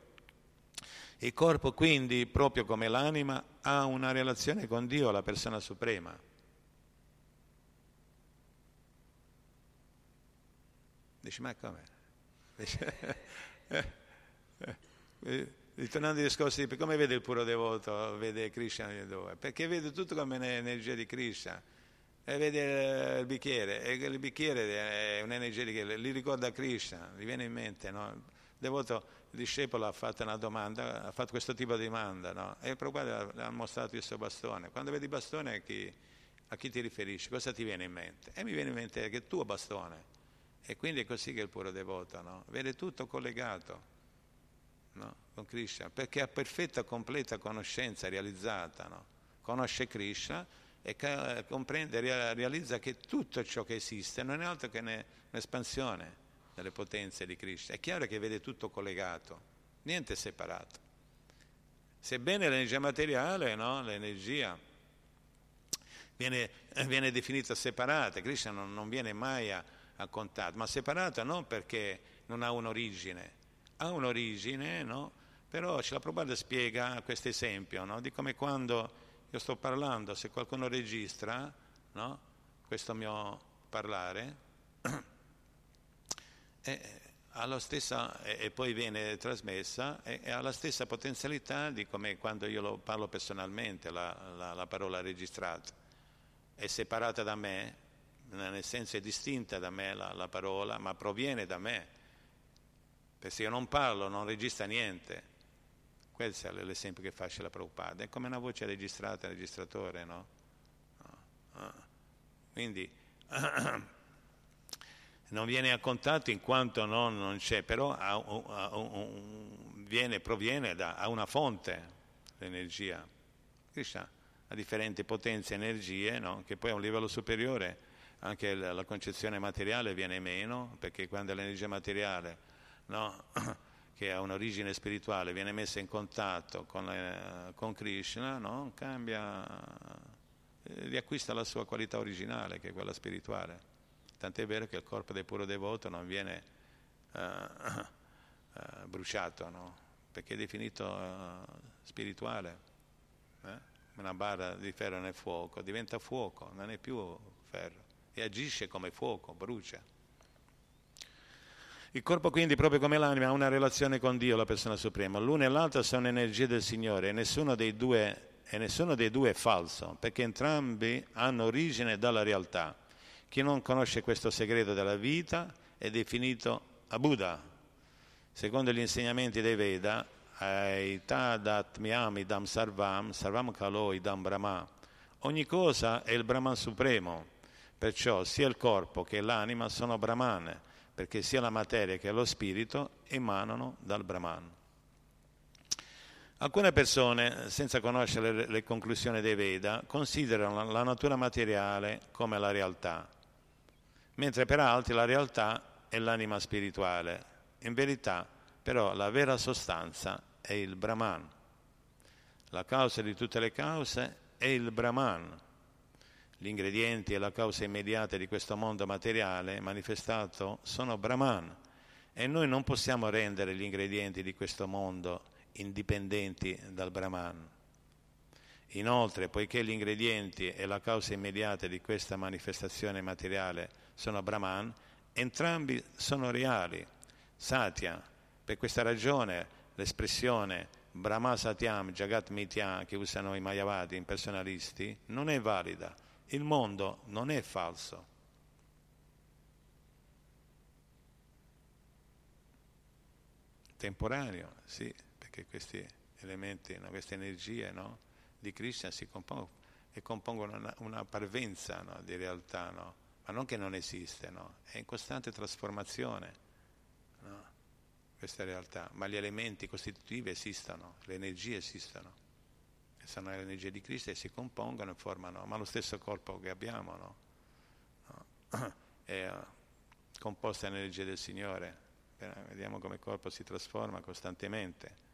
Il corpo quindi, proprio come l'anima, ha una relazione con Dio, la persona suprema. Dici, ma come? Ritornando ai discorsi di come vede il puro devoto, vede Krishna dove? Perché vede tutto come un'energia di Krishna. E vede il bicchiere, e il bicchiere è un'energia di Krishna, gli ricorda Krishna, gli viene in mente, no? Il devoto, il discepolo ha fatto una domanda, ha fatto questo tipo di domanda, no? E proprio ha mostrato suo bastone. Quando vedi bastone chi, a chi ti riferisci? Cosa ti viene in mente? E mi viene in mente che il tuo bastone e quindi è così che il puro devoto no? vede tutto collegato no? con Krishna, perché ha perfetta, completa conoscenza realizzata. No? Conosce Krishna e comprende, realizza che tutto ciò che esiste non è altro che un'espansione delle potenze di Krishna. È chiaro che vede tutto collegato, niente separato. Sebbene l'energia materiale, l'energia viene, viene, definita separata, Krishna non, non viene mai a a contatto, ma separata non perché non ha un'origine, ha un'origine, no? però ce la Prabhupada spiega questo esempio no? di come quando io sto parlando, se qualcuno registra no? questo mio parlare, e, stessa, e, poi viene trasmessa e, ha la stessa potenzialità di come quando io lo parlo personalmente, la, la, la parola registrata. È separata da me, nel senso è distinta da me la, la parola, ma proviene da me. Perché se io non parlo non registra niente. Questo è l'esempio che faccia la Prabhupada. È come una voce registrata, registratore, no? Quindi non viene a contatto in quanto non, non c'è, però ha, ha, viene, proviene da una fonte l'energia. Krishna ha differenti potenze e energie, no? che poi a un livello superiore anche la concezione materiale viene meno, perché quando l'energia materiale, no, che ha un'origine spirituale, viene messa in contatto con, eh, con Krishna, no, cambia, eh, riacquista la sua qualità originale, che è quella spirituale. Tant'è vero che il corpo del puro devoto non viene uh, uh, bruciato, no? perché è definito uh, spirituale. Eh? Una barra di ferro nel fuoco diventa fuoco, non è più ferro e agisce come fuoco, brucia. Il corpo quindi, proprio come l'anima, ha una relazione con Dio, la persona suprema. L'uno e l'altro sono energie del Signore e nessuno dei due, nessuno dei due è falso, perché entrambi hanno origine dalla realtà. Chi non conosce questo segreto della vita è definito a Buddha. Secondo gli insegnamenti dei Veda, sarvam, sarvam kalo idam brahma. Ogni cosa è il Brahman supremo, perciò sia il corpo che l'anima sono Brahman, perché sia la materia che lo spirito emanano dal Brahman. Alcune persone, senza conoscere le, conclusioni dei Veda, considerano la natura materiale come la realtà, mentre per altri la realtà è l'anima spirituale. In verità, però, la vera sostanza è il Brahman. La causa di tutte le cause è il Brahman. Gli ingredienti e la causa immediata di questo mondo materiale manifestato sono Brahman e noi non possiamo rendere gli ingredienti di questo mondo indipendenti dal Brahman. Inoltre, poiché gli ingredienti e la causa immediata di questa manifestazione materiale sono Brahman, entrambi sono reali, Satya. Per questa ragione l'espressione Brahma Satyam Jagat Mitya che usano i Mayavadi impersonalisti non è valida. Il mondo non è falso. Temporaneo, sì, perché questi elementi, no, queste energie no, di Krishna si compongono e compongono una, una parvenza no, di realtà, ma non che non esiste, è in costante trasformazione questa realtà, ma gli elementi costitutivi esistono, le energie esistono, sono le energie di Cristo e si compongono e formano, ma lo stesso corpo che abbiamo no? No? è uh, composto dall'energia del Signore, vediamo come il corpo si trasforma costantemente.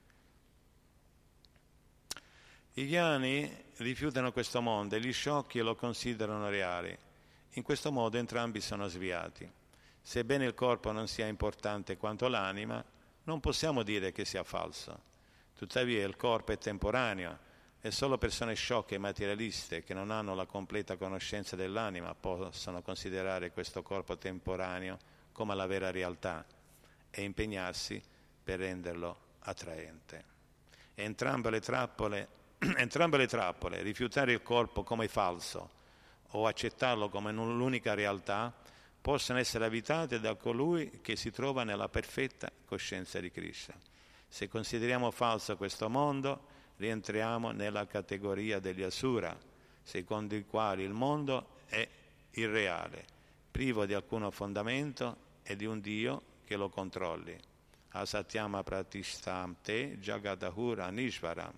I ghiani rifiutano questo mondo e gli sciocchi lo considerano reali. In questo modo entrambi sono sviati. Sebbene il corpo non sia importante quanto l'anima, non possiamo dire che sia falso. Tuttavia il corpo è temporaneo e solo persone sciocche e materialiste che non hanno la completa conoscenza dell'anima possono considerare questo corpo temporaneo come la vera realtà e impegnarsi per renderlo attraente. Entrambe le trappole, entrambe le trappole rifiutare il corpo come falso o accettarlo come l'unica realtà, possono essere abitate da colui che si trova nella perfetta coscienza di Krishna. Se consideriamo falso questo mondo, rientriamo nella categoria degli asura, secondo i quali il mondo è irreale, privo di alcun fondamento e di un Dio che lo controlli. Asatyama pratistamte jagadahura nishvaram,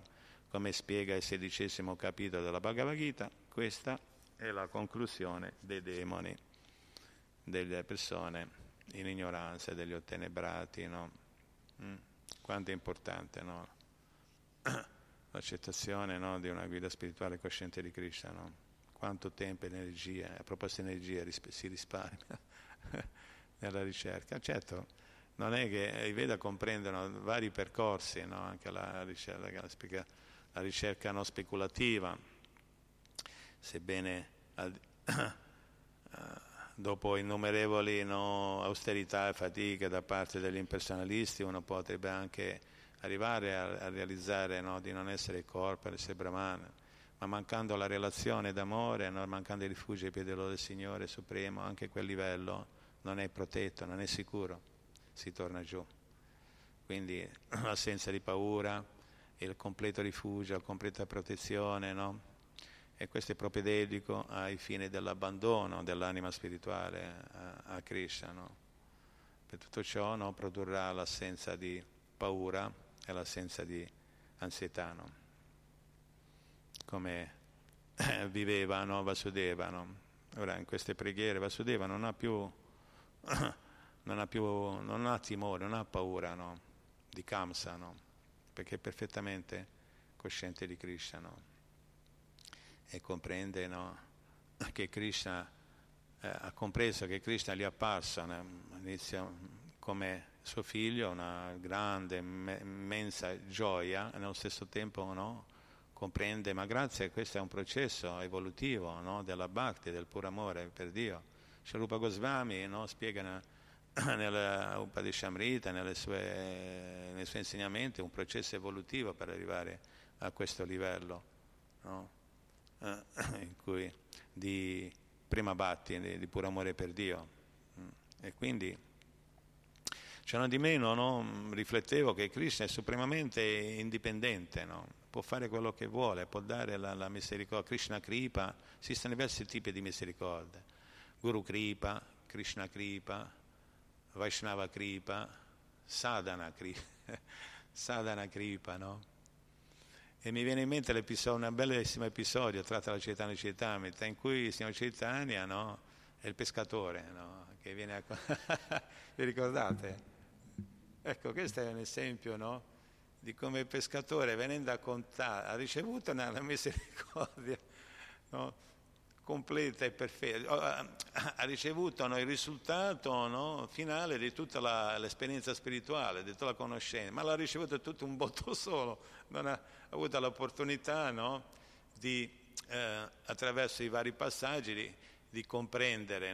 come spiega il sedicesimo capitolo della Bhagavad Gita, questa è la conclusione dei demoni delle persone in ignoranza, degli ottenebrati, no? mm. Quanto è importante no? l'accettazione no? di una guida spirituale cosciente di Krishna, no? Quanto tempo e energia, a proposito di energia, si risparmia nella ricerca. Certo, non è che i Veda comprendono vari percorsi, anche la ricerca, la ricerca non speculativa, sebbene dopo innumerevoli no, austerità e fatiche da parte degli impersonalisti, uno potrebbe anche arrivare a, a realizzare no, di non essere corpo, essere brahman, ma mancando la relazione d'amore, no, mancando il rifugio ai piedi del Signore Supremo, anche quel livello non è protetto, non è sicuro, si torna giù. Quindi l'assenza di paura, il completo rifugio, la completa protezione, no? e questo è propedelico ai fini dell'abbandono dell'anima spirituale a, a Krishna. No? Per tutto ciò no, produrrà l'assenza di paura e l'assenza di ansietà, no? come viveva no, Vasudeva. No? Ora in queste preghiere Vasudeva non ha più, non ha, più, non ha timore, non ha paura no? di Kamsa, perché è perfettamente cosciente di Krishna. E comprende no, che Krishna eh, ha compreso che Krishna gli è apparso all'inizio come suo figlio, una grande, immensa gioia, e nello stesso tempo no, comprende, ma grazie, questo è un processo evolutivo no, della bhakti, del puro amore per Dio. Sharupa Goswami no, spiega nella Upadeshamrita, nelle sue, nei suoi insegnamenti, un processo evolutivo per arrivare a questo livello, no? in cui di prima batti, di, di puro amore per Dio. Mm. E quindi, non di meno, no? riflettevo che Krishna è supremamente indipendente, no? può fare quello che vuole, può dare la, la misericordia. Krishna Kripa, esistono diversi tipi di misericordia. Guru Kripa, Krishna Kripa, Vaishnava Kripa, Sadhana Kripa, Sadhana Kripa, no? E mi viene in mente un bellissimo episodio tratto dalla Chaitanya Chaitamita in cui il signor Chaitanya no, è il pescatore no, che viene a... Vi ricordate? Ecco, questo è un esempio no, di come il pescatore venendo a contare ha ricevuto una misericordia no, completa e perfetta, ha ricevuto no, il risultato finale di tutta la, l'esperienza spirituale, di tutta la conoscenza, ma l'ha ricevuto tutto un botto solo, non ha avuto l'opportunità di, eh, attraverso i vari passaggi, di, di comprendere,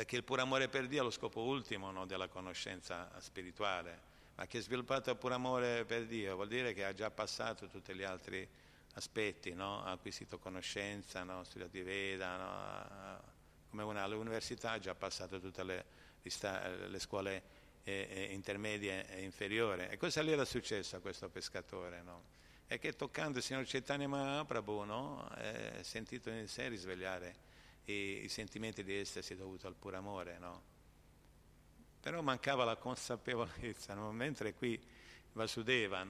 perché il puro amore per Dio è lo scopo ultimo della conoscenza spirituale, ma chi è sviluppato il puro amore per Dio vuol dire che ha già passato tutti gli altri aspetti, no? ha acquisito conoscenza, no? ha studiato i Veda, no? come una all'università ha già passato tutte le, le scuole eh, eh, intermedie e inferiori. E cosa gli era successo a questo pescatore? È che toccando il signor Chaitanya Mahaprabhu no? è sentito in sé risvegliare i, i, sentimenti di estasi dovuti al puro amore. Però mancava la consapevolezza, mentre qui Vasudeva,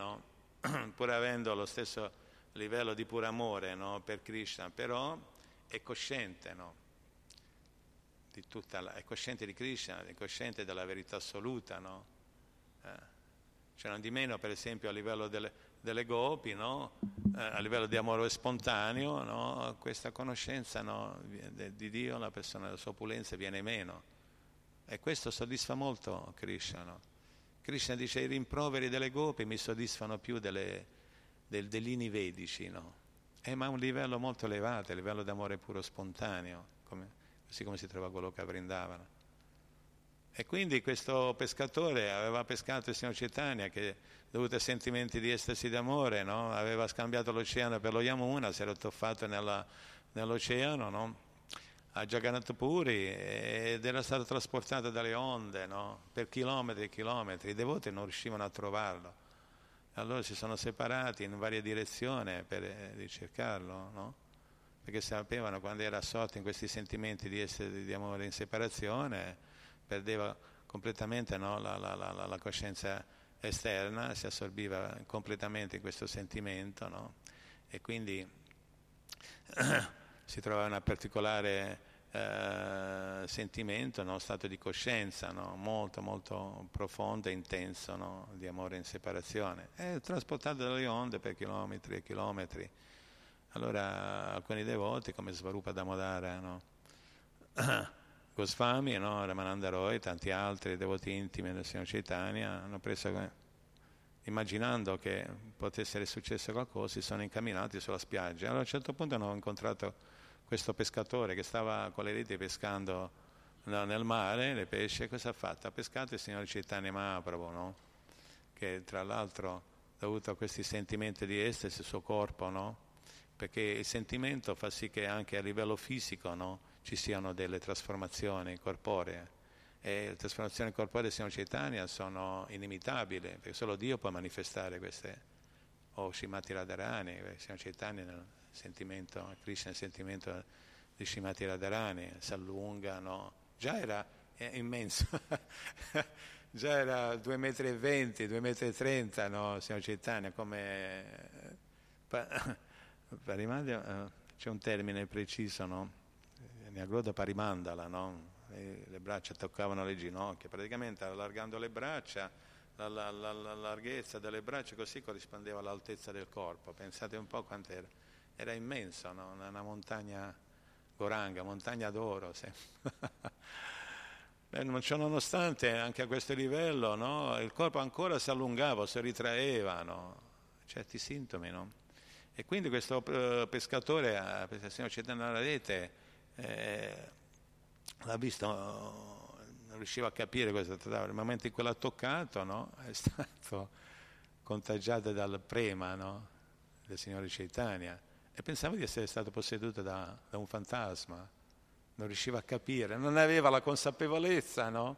pur avendo lo stesso livello di puro amore no? per Krishna, però è cosciente, no? di la, è cosciente di Krishna, è cosciente della verità assoluta. No? Eh. Cioè non di meno, per esempio, a livello delle, delle gopi, no? eh, a livello di amore spontaneo, no? questa conoscenza di Dio, la persona della sua opulenza viene meno. E questo soddisfa molto Krishna. Krishna dice i rimproveri delle gopi mi soddisfano più delle, del, degli vedici? Eh, ma a un livello molto elevato, a livello d'amore puro spontaneo, come, così come si trova quello che Vrindavana. E quindi questo pescatore aveva pescato il signor Cetania che, dovuto ai sentimenti di estasi d'amore, no? aveva scambiato l'oceano per lo Yamuna, si era tuffato nella, nell'oceano, no? a Jagannath Puri ed era stato trasportato dalle onde no? per chilometri e chilometri. I devoti non riuscivano a trovarlo allora si sono separati in varie direzioni per eh, ricercarlo, no? perché sapevano quando era assorto in questi sentimenti di, essere, di amore in separazione, perdeva completamente no? la, la, la, la, coscienza esterna, si assorbiva completamente in questo sentimento no? e quindi si trovava in una particolare eh, sentimento, no? stato di coscienza no? molto molto profondo e intenso no? di amore in separazione. È trasportato dalle onde per chilometri e chilometri. Allora alcuni devoti come Svarupa Damodara? Goswami, no? Ramananda Roy, tanti altri devoti intimi del Signore Chaitanya hanno preso immaginando che potesse essere successo qualcosa, si sono incamminati sulla spiaggia. Allora a un certo punto hanno incontrato questo pescatore che stava con le reti pescando nel mare le pesce, cosa ha fatto? Ha pescato il signore Chaitanya Mahaprabhu, no? che tra l'altro dovuto a questi sentimenti di estasi, il suo corpo, no? perché il sentimento fa sì che anche a livello fisico no? Ci siano delle trasformazioni corporee e le trasformazioni corporee del signore Chaitanya sono inimitabili, perché solo Dio può manifestare queste, o Shimati Radharani, il signore Chaitanya sentimento, Krishna il sentimento di Shimati Radharani, si allungano, già era immenso, già era 2,20 metri, 2,30 metri, no? signor Chaitanya, come... Eh, c'è un termine preciso, no? Neagloda parimandala, no? le braccia toccavano le ginocchia, praticamente allargando le braccia, la, la, la, la larghezza delle braccia così corrispondeva all'altezza del corpo, pensate un po' quant'era era immenso, no? una montagna goranga, montagna d'oro. Beh, nonostante, anche a questo livello, no? il corpo ancora si allungava, si ritraeva, no? certi sintomi. E quindi questo uh, pescatore, a uh, signor Cetana rete, eh, l'ha visto non riusciva a capire cosa trattava. Nel momento in cui l'ha toccato, no? è stato contagiato dal prema no? del Signore Chaitanya e pensava di essere stato posseduto da, da un fantasma. Non riusciva a capire, non aveva la consapevolezza, no?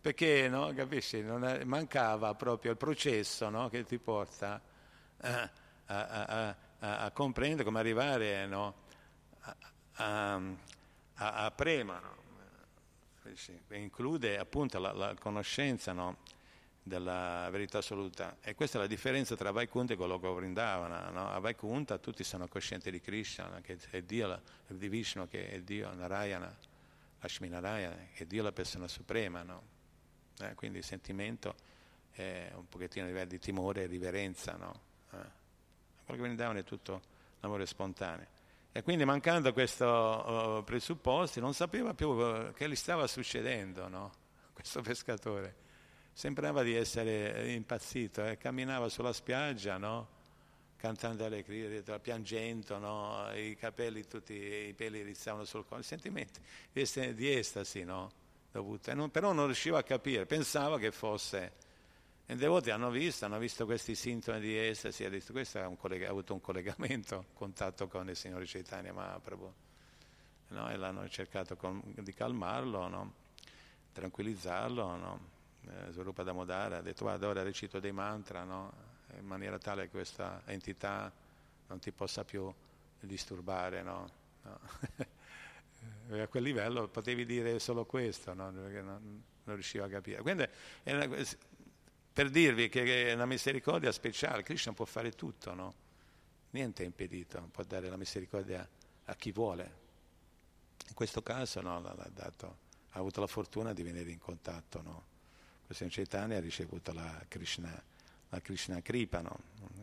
Perché, no? Capisci? È, mancava proprio il processo no? che ti porta a, a, a, a comprendere come arrivare no? A, prema. No? Include appunto la, la conoscenza no? della verità assoluta. E questa è la differenza tra Vaikuntha e Goloka Vrindavana. No? A Vaikuntha tutti sono coscienti di Krishna, che è Dio, di Vishnu, che è Dio, Narayana, Ashmi Narayana, che è Dio la persona suprema. No? Eh, quindi il sentimento è un pochettino a di timore e riverenza. No? Eh. Quello che Vrindavana è tutto l'amore spontaneo. E quindi mancando questi uh, presupposti non sapeva più uh, che gli stava succedendo, no? questo pescatore sembrava di essere impazzito, eh? camminava sulla spiaggia, no? cantando allegria, piangendo, no? i capelli tutti, i peli rizzavano sul collo, sentimenti di estasi, no? Dovute. Non, però non riusciva a capire, pensava che fosse... E i devoti hanno visto, hanno visto questi sintomi di estasi, ha detto questo ha, collega, ha avuto un collegamento, un contatto con il Signore Chaitanya Mahaprabhu. No? E l'hanno cercato con, di calmarlo, no? tranquillizzarlo, no? eh, Damodara, ha detto guarda ora recito dei mantra no? in maniera tale che questa entità non ti possa più disturbare. No? A quel livello potevi dire solo questo, perché non, non riusciva a capire. Quindi una, per dirvi che è una misericordia speciale, Krishna può fare tutto, no? niente è impedito, può dare la misericordia a chi vuole. In questo caso no, dato, ha avuto la fortuna di venire in contatto no? Signor Chaitanya ha ricevuto la Krishna, la Krishna Kripa, no?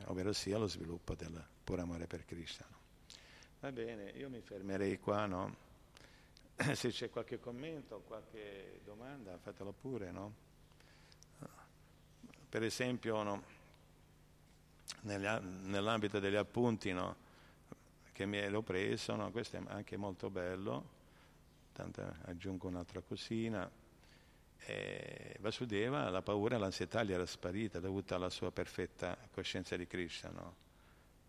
ovvero sia lo sviluppo del puro amore per Krishna. No? Va bene, io mi fermerei qua, no? se c'è qualche commento, qualche domanda, fatelo pure. No? Per esempio, no? nell'ambito degli appunti no? che mi ero preso, no? questo è anche molto bello, tanto aggiungo un'altra cosina eh, Vasudeva la paura, l'ansietà gli era sparita dovuta alla sua perfetta coscienza di Krishna. No?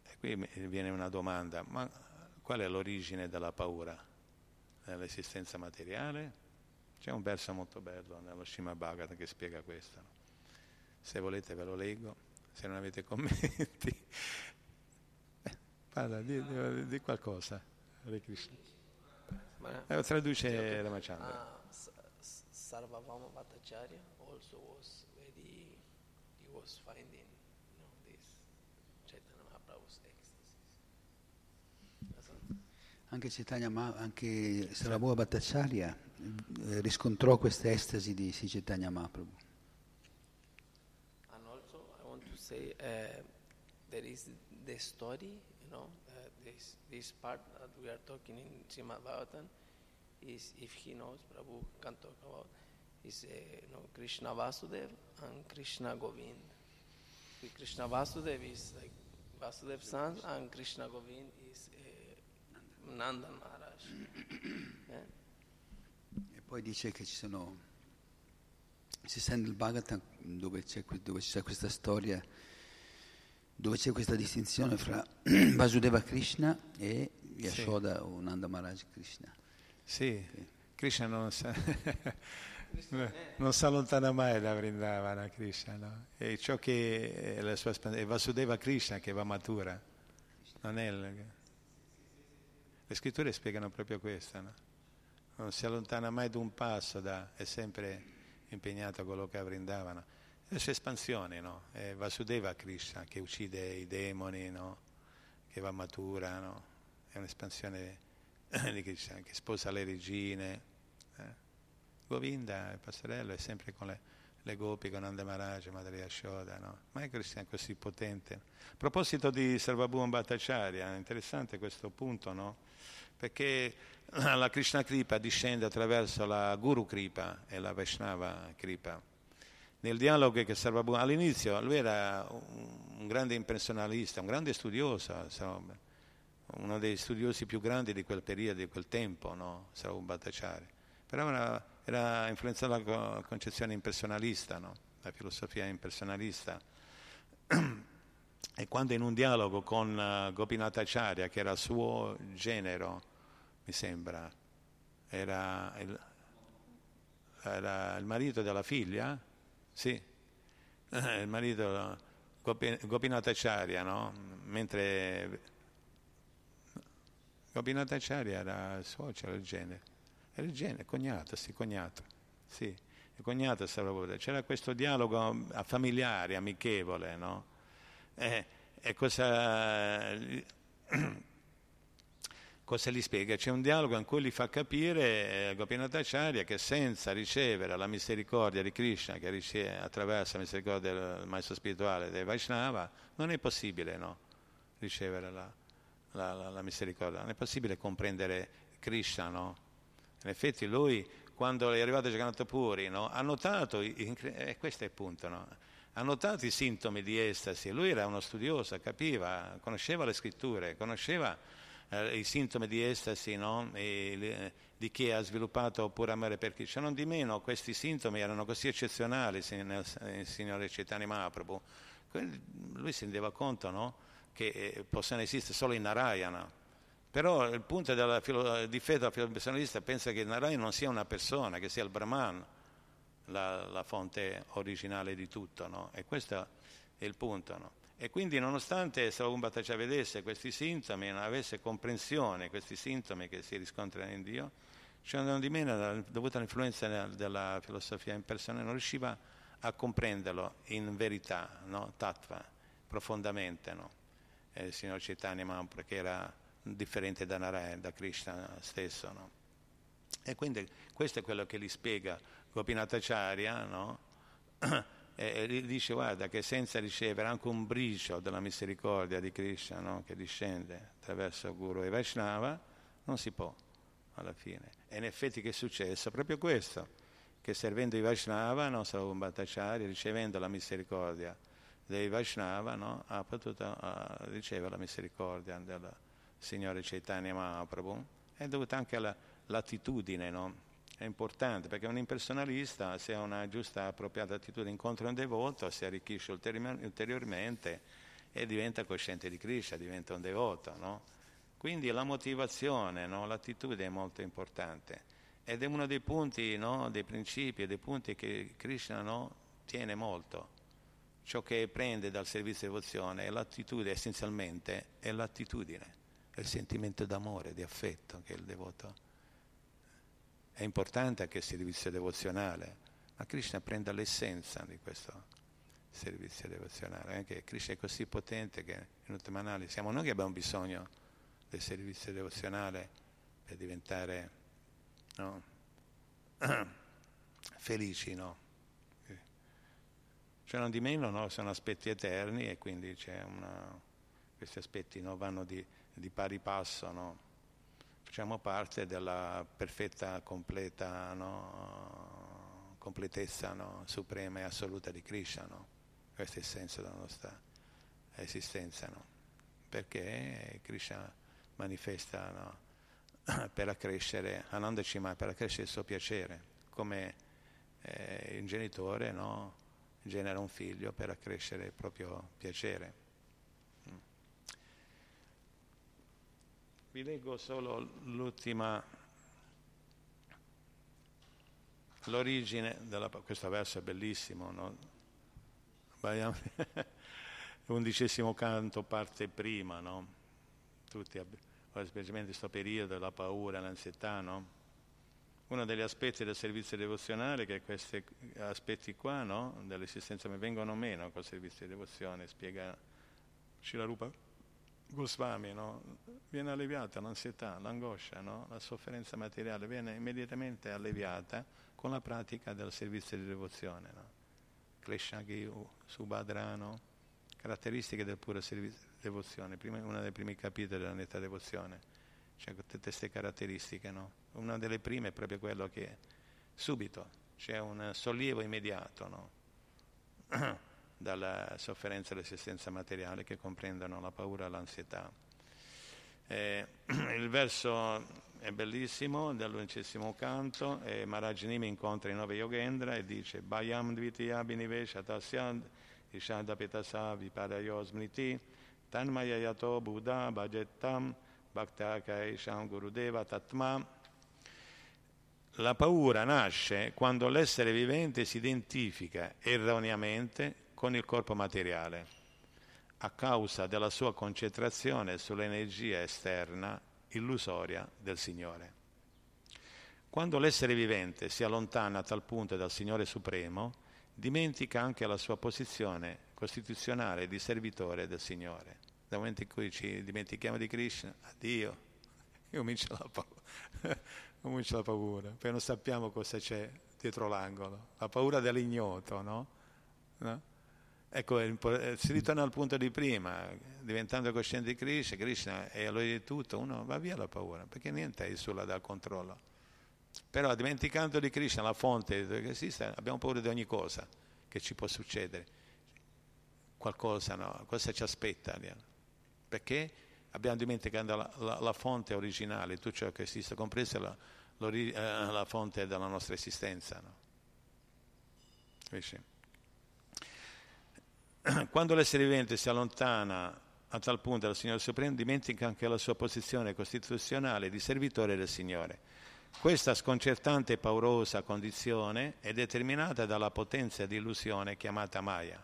E qui viene una domanda, ma qual è l'origine della paura? Nell'esistenza materiale? C'è un verso molto bello nello Shima Bhagavad che spiega questo. Se volete ve lo leggo, se non avete commenti. Eh, parla, di, di, di qualcosa. Hare Krishna. Eh, traduce la Machandra. Sarvabhauma Bhattacharya also was very, he was finding you know, this Chaitanya Mahaprabhu's ecstasy. Anche Chaitanya Mahaprabhu, anche Sarvabhauma Bhattacharya eh, riscontrò questa estasi di Chaitanya Mahaprabhu. And also I want to say uh, there is the story, you know, uh, this, this part that we are talking in Srimad Bhagavatam, is if he knows, Prabhu can talk about, is uh, you know, Krishna Vasudev and Krishna Govind. Krishna Vasudev is like Vasudev's son and Krishna Govind is uh, Nanda Maharaj. yeah? E poi dice che ci sono, si sente il Bhagavatam dove c'è, dove c'è questa storia, dove c'è questa distinzione fra Vasudeva Krishna e Yashoda sì. o Nanda Maharaj Krishna. Sì, Krishna non sa, non si allontana mai da Vrindavana Krishna, no? E ciò che è la sua è Vasudeva Krishna che va matura, non è il... Le scritture spiegano proprio questo, no? Non si allontana mai di un passo, da, è sempre impegnato a quello che Vrindavana. Le sue espansioni, no? È Vasudeva Krishna che uccide i demoni, no? Che va matura, no? È un'espansione che sposa le regine. Eh? Govinda, il pastorello, è sempre con le, le gopi, con Nanda Maharaj, Madre Yashoda, no? Ma è Krishna così potente. A proposito di Sarvabhuma Bhattacharya, è interessante questo punto, no? Perché la Krishna Kripa discende attraverso la Guru Kripa e la Vaishnava Kripa. Nel dialogo che Sarvabhuma, all'inizio lui era un grande impersonalista, un grande studioso, uno dei studiosi più grandi di quel periodo, di quel tempo, no? Sarvabhuma Bhattacharya. Però era, era influenzata dalla concezione impersonalista, no? la filosofia impersonalista. E quando in un dialogo con uh, Gopinath Acharya, che era suo genero, mi sembra, era il, era il marito della figlia, sì, il marito Gopinath Acharya, no? Mentre Gopinath Acharya era suocero del genere, era il genere, cognato, sì, cognato, sì, il cognato stava C'era questo dialogo familiare, amichevole, no? Eh, e cosa, cosa gli spiega? C'è un dialogo in cui gli fa capire eh, Gopinath Acharya che senza ricevere la misericordia di Krishna, che riceve attraverso la misericordia del maestro spirituale dei Vaishnava, non è possibile no? ricevere la, la, la, la, misericordia, non è possibile comprendere Krishna. No? In effetti lui, quando è arrivato a Jagannath Puri, no? ha notato, e questo è il punto, no? ha notato i sintomi di estasi, lui era uno studioso, capiva, conosceva le scritture, conosceva eh, i sintomi di estasi no? e, di chi ha sviluppato pure amore per Krishna. Non di meno questi sintomi erano così eccezionali nel Signore Chaitanya Mahaprabhu, lui si rendeva conto no? che eh, possono esistere solo in Narayana. Però il punto della filo, di fede personalista pensa che Narayana non sia una persona, che sia il Brahman la, la fonte originale di tutto, no? e questo è il punto. No? E quindi nonostante Savabhumbhatacha vedesse questi sintomi, non avesse comprensione questi sintomi che si riscontrano in Dio, cioè non di meno, dovuta all'influenza della filosofia impersonale, non riusciva a comprenderlo in verità, no? tattva, profondamente. No? il signor Chaitanya Mahaprabhu, che era differente da Narayana, da Krishna stesso. No? E quindi questo è quello che gli spiega Gopinathacharya, no? e dice guarda che senza ricevere anche un briciolo della misericordia di Krishna no? che discende attraverso Guru e Vaishnava, non si può alla fine. E in effetti che è successo? Proprio questo, che servendo i Vaishnava, no? Ricevendo la misericordia dei Vaishnava, no? ha potuto uh, ricevere la misericordia del Signore Chaitanya Mahaprabhu. È dovuta anche alla, all'attitudine, no? È importante perché un impersonalista, se ha una giusta appropriata attitudine incontra un devoto, si arricchisce ulteriormente e diventa cosciente di Krishna, diventa un devoto. No? Quindi la motivazione, no? l'attitudine è molto importante ed è uno dei punti, no? dei principi dei punti che Krishna tiene molto. Ciò che prende dal servizio di devozione è l'attitudine, essenzialmente è l'attitudine, è il sentimento d'amore, di affetto che il devoto è importante anche il servizio devozionale, ma Krishna prende l'essenza di questo servizio devozionale. Anche Krishna è così potente che in ultima analisi siamo noi che abbiamo bisogno del servizio devozionale per diventare no? felici, no? Cioè non di meno no? sono aspetti eterni e quindi una, questi aspetti no? vanno di, di pari passo. Facciamo parte della perfetta, completa no? completezza no? suprema e assoluta di Krishna. No? Questo è il senso della nostra esistenza, perché Krishna manifesta per accrescere, Ananda Cima, per accrescere il suo piacere, come eh, il genitore genera un figlio per accrescere il proprio piacere. Vi leggo solo l'ultima, l'origine della... questo verso è bellissimo, no? Undicesimo canto, parte prima, no? Tutti, specialmente in questo periodo, la paura, l'ansietà, no? Uno degli aspetti del servizio devozionale che questi aspetti qua, no? Dell'esistenza mi vengono meno col servizio di devozione, spiega Shilarupa Goswami, no? viene alleviata l'ansietà, l'angoscia, no? la sofferenza materiale, viene immediatamente alleviata con la pratica del servizio di devozione. No? Kleshagi, Subhadrano, caratteristiche del puro servizio di devozione, Prima, uno dei primi capitoli della netta devozione, c'è tutte queste caratteristiche. No? Una delle prime è proprio quello che subito c'è un sollievo immediato. Dalla sofferenza dall'esistenza materiale che comprendono la paura e l'ansietà. Eh, il verso è bellissimo, dall'undicesimo canto, e Marajinimi incontra i nove Yogendra e dice Bayam Dvitiya Binivesha Tasyad Ishada Petasa Vipadayo Smriti Tanmayayato Buddha Bhajettam Bhaktaka Isham Gurudeva Tatma la paura nasce quando l'essere vivente si identifica erroneamente con il corpo materiale a causa della sua concentrazione sull'energia esterna illusoria del Signore. Quando l'essere vivente si allontana a tal punto dal Signore Supremo, dimentica anche la sua posizione costituzionale di servitore del Signore. Dal momento in cui ci dimentichiamo di Krishna, addio, comincia la comincia la paura, perché non sappiamo cosa c'è dietro l'angolo, la paura dell'ignoto, no? no? Ecco, eh, si ritorna al punto di prima, diventando cosciente di Krishna, Krishna è allora di tutto, uno va via la paura, perché niente è sulla dal controllo. Però dimenticando di Krishna, la fonte che esiste, abbiamo paura di ogni cosa che ci può succedere. Qualcosa, no? Cosa ci aspetta? Perché abbiamo dimenticato la, la, la fonte originale, tutto ciò che esiste, compresa la, eh, la fonte della nostra esistenza. No? Capisci? quando l'essere vivente si allontana a tal punto dal Signore Supremo, dimentica anche la sua posizione costituzionale di servitore del Signore. Questa sconcertante e paurosa condizione è determinata dalla potenza di illusione chiamata Maya.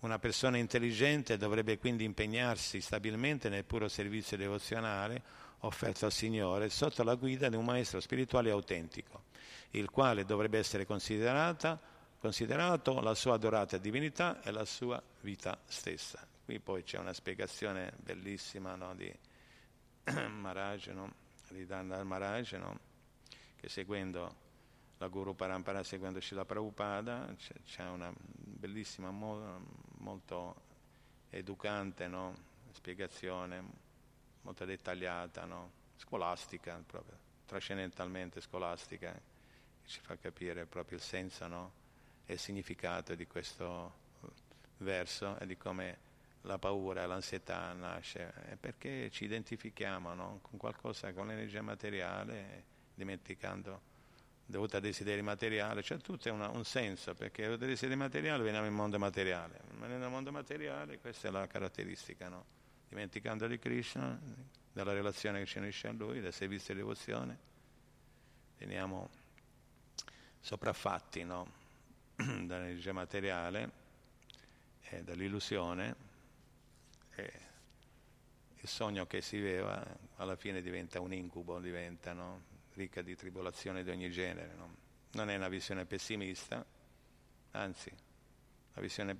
Una persona intelligente dovrebbe quindi impegnarsi stabilmente nel puro servizio devozionale offerto al Signore sotto la guida di un maestro spirituale autentico, il quale dovrebbe essere considerata considerato la sua adorata divinità e la sua vita stessa. Qui poi c'è una spiegazione bellissima no, di Maharaj, no? di Dandar Maharaj, no? che seguendo la Guru Parampara, seguendo Srila Prabhupada, c'è, c'è una bellissima, mo, molto educante spiegazione, molto dettagliata, scolastica, proprio, trascendentalmente scolastica, che ci fa capire proprio il senso e il significato di questo verso e di come la paura l'ansietà nasce, è perché ci identifichiamo no? con qualcosa, con l'energia materiale, dimenticando dovuta a desideri materiali, cioè tutto è una, un senso, perché da desideri materiali veniamo nel mondo materiale, ma nel mondo materiale questa è la caratteristica, no? dimenticando di Krishna, della relazione che ci unisce a Lui, del servizio di devozione, veniamo sopraffatti, no? dall'energia materiale e dall'illusione e il sogno che si viveva alla fine diventa un incubo, diventa no? ricca di tribolazioni di ogni genere. No? Non è una visione pessimista, anzi, visione,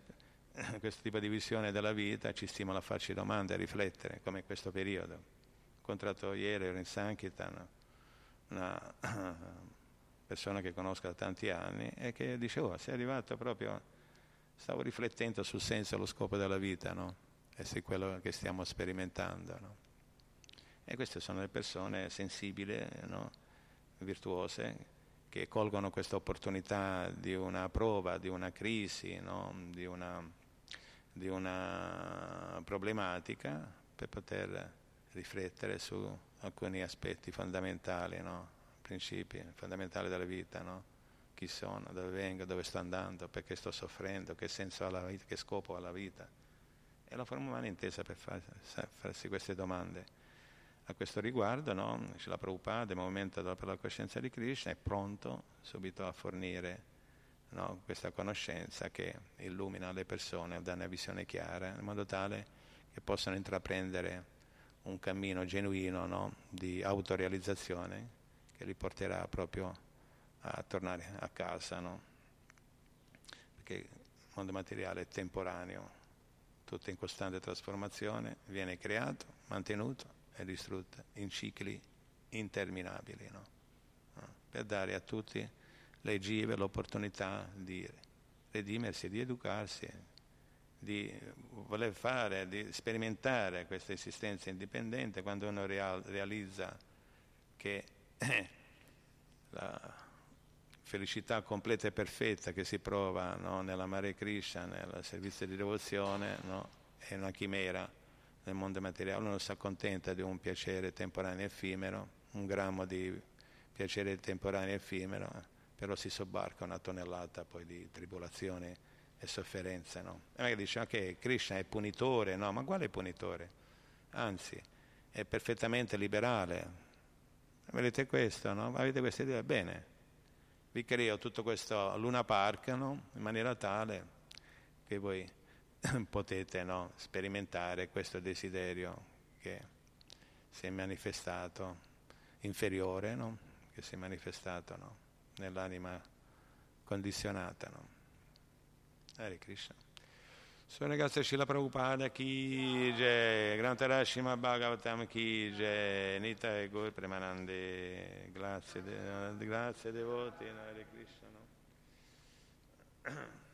questo tipo di visione della vita ci stimola a farci domande, a riflettere, come in questo periodo. Ho incontrato ieri, ero in Sankirtan, una persona che conosco da tanti anni e che dicevo, oh, sei arrivato proprio, stavo riflettendo sul senso e lo scopo della vita, no? E su quello che stiamo sperimentando, no? E queste sono le persone sensibili, no? virtuose, che colgono questa opportunità di una prova, di una crisi, no? di, una, di, una, problematica per poter riflettere su alcuni aspetti fondamentali no? Principi fondamentali della vita, no? Chi sono, dove vengo, dove sto andando, perché sto soffrendo, che senso ha la vita, che scopo ha la vita. E la forma umana è intesa per farsi queste domande. A questo riguardo, no? la Prabhupada, il movimento per la coscienza di Krishna, è pronto subito a fornire no? questa conoscenza che illumina le persone, dà una visione chiara, in modo tale che possano intraprendere un cammino genuino no? di autorealizzazione che li porterà proprio a tornare a casa, no? perché il mondo materiale è temporaneo, tutto in costante trasformazione, viene creato, mantenuto e distrutto in cicli interminabili, no? per dare a tutti le give l'opportunità di redimersi, di educarsi, di voler fare, di sperimentare questa esistenza indipendente quando uno real, realizza che la felicità completa e perfetta che si prova no, nell'amare Krishna, nel servizio di devozione, no, è una chimera nel mondo materiale, uno si accontenta di un piacere temporaneo effimero, un grammo di piacere temporaneo effimero, però si sobbarca una tonnellata poi di tribolazione e sofferenza. No? E magari dice ok, Krishna è punitore, no, ma quale punitore? Anzi, è perfettamente liberale. Vedete questo, no? Avete questa idea? Bene, vi creo tutto questo Luna Park no? in maniera tale che voi potete no? sperimentare questo desiderio che si è manifestato inferiore, no? che si è manifestato nell'anima condizionata. Hare Krishna. Svanagasa Shila Prabhupada ki jai, Grantarashima Bhagavatam ki jai, Nita e Gur Premanande, grazie, de, grazie devoti, Hare Krishna. No?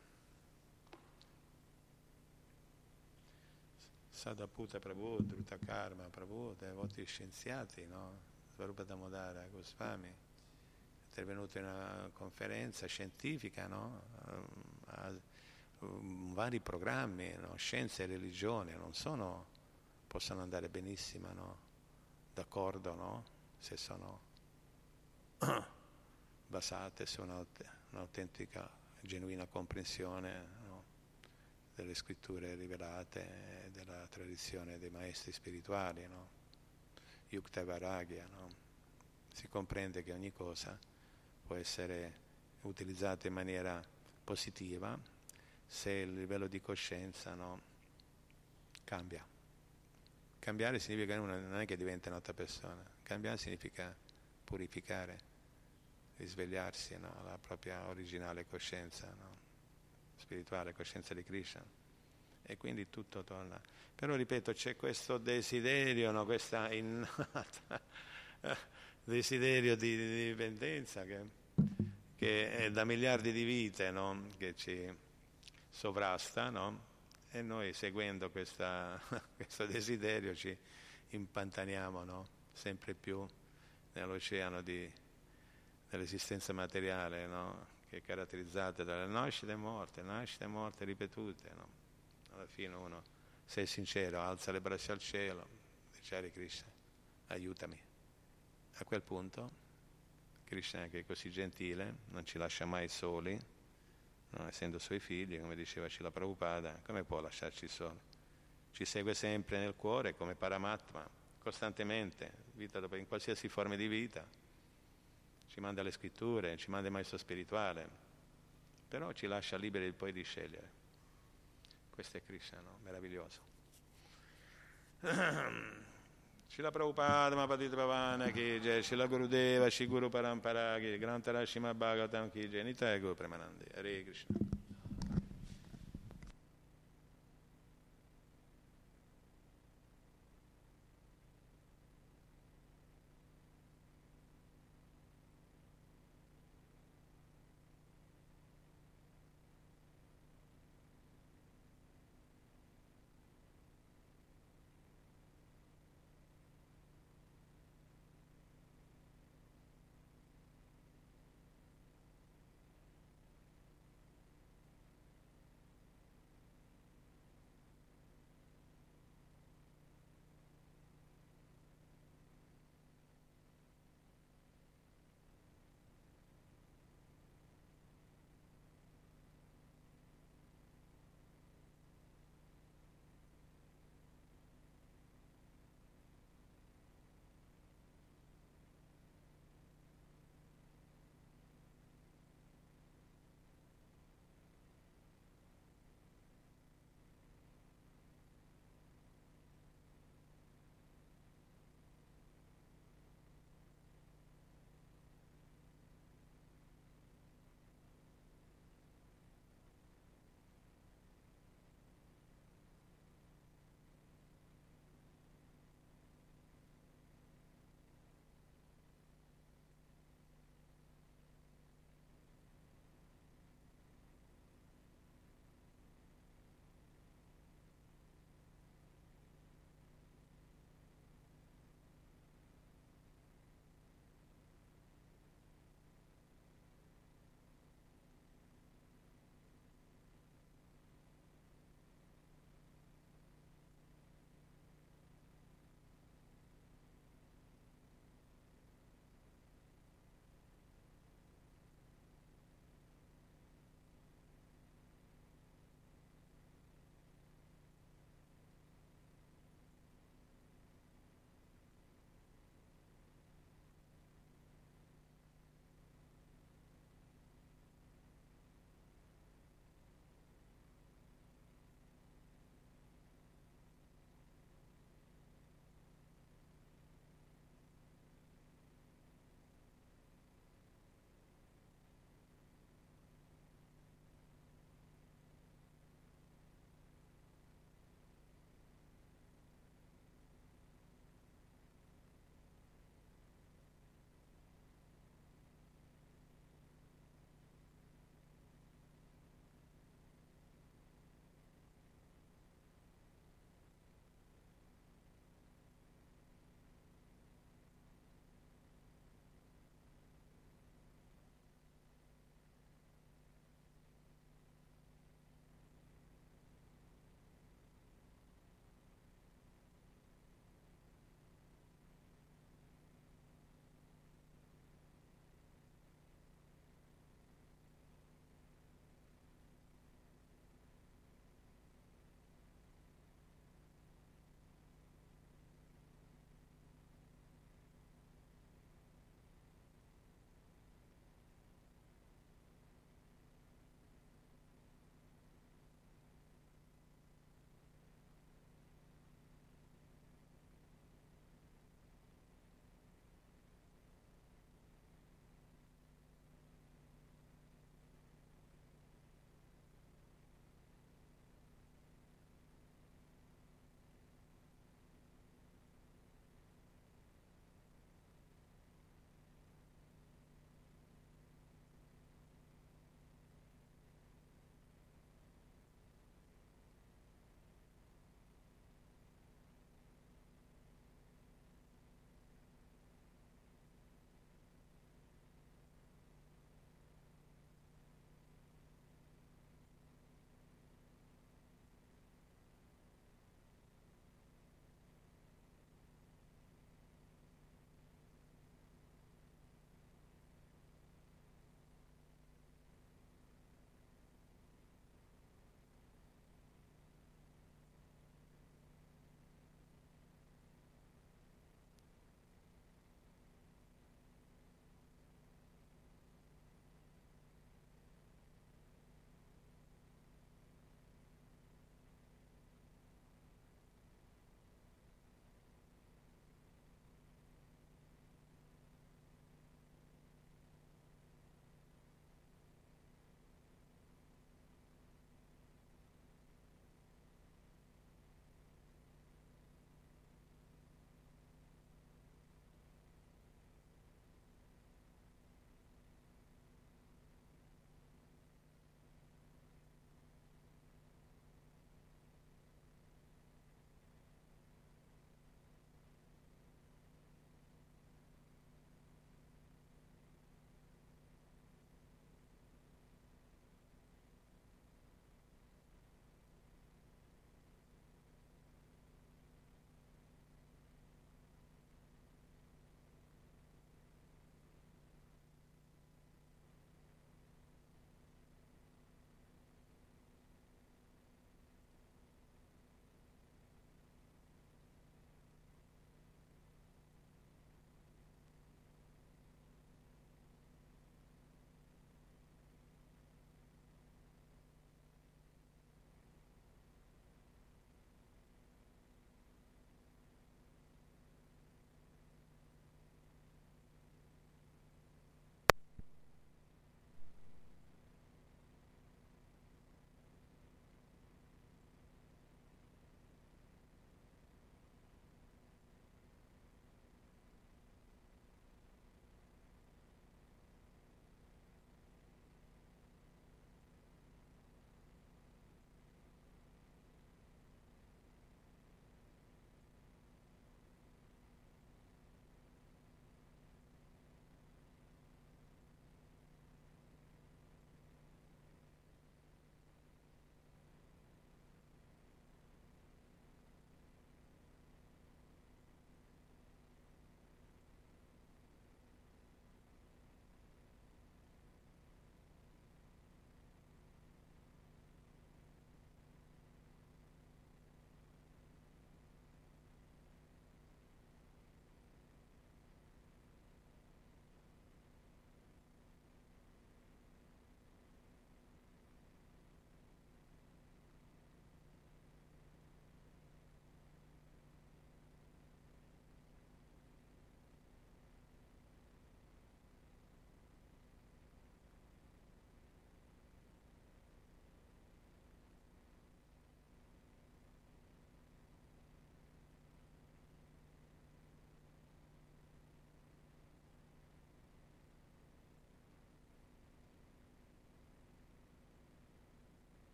Sadaputa Prabhu, Druta Karma Prabhu, devoti scienziati, no? Svarupa Damodara Goswami, intervenuto in una conferenza scientifica, no? Vari programmi, no? scienza e religione, non sono, possono andare benissimo no? d'accordo no? se sono basate su un'autentica, genuina comprensione delle scritture rivelate e della tradizione dei maestri spirituali, Yukta Varagya. Si comprende che ogni cosa può essere utilizzata in maniera positiva se il livello di coscienza no, cambia. Cambiare significa uno non è che diventa un'altra persona, cambiare significa purificare, risvegliarsi no, alla propria originale coscienza no, spirituale, coscienza di Krishna. E quindi tutto torna. Però ripeto, c'è questo desiderio, no, questa innata desiderio di, di dipendenza che, che, è da miliardi di vite che ci sovrasta, no? E noi seguendo questa, questo desiderio ci impantaniamo no? sempre più nell'oceano di, dell'esistenza materiale, no? che è caratterizzata dalle nascite e morte, nascite e morte ripetute. Alla fine uno, se è sincero, alza le braccia al cielo, dice Hare Krishna, aiutami. A quel punto Krishna, che è così gentile, non ci lascia mai soli, no? essendo suoi figli, come diceva Cila Prabhupada, come può lasciarci soli? Ci segue sempre nel cuore come Paramatma, costantemente, dopo, in qualsiasi forma di vita. Ci manda le scritture, ci manda il maestro spirituale, però ci lascia liberi poi di scegliere. Questo è Krishna, no? meraviglioso. Shila Prabhupada Mapatita Bhavana ki jai, Shila Gurudeva, Shiguru Parampara ki, Grantara Shima Bhagavatam ki jai, Nitaya Guru Premanande, Hare Krishna.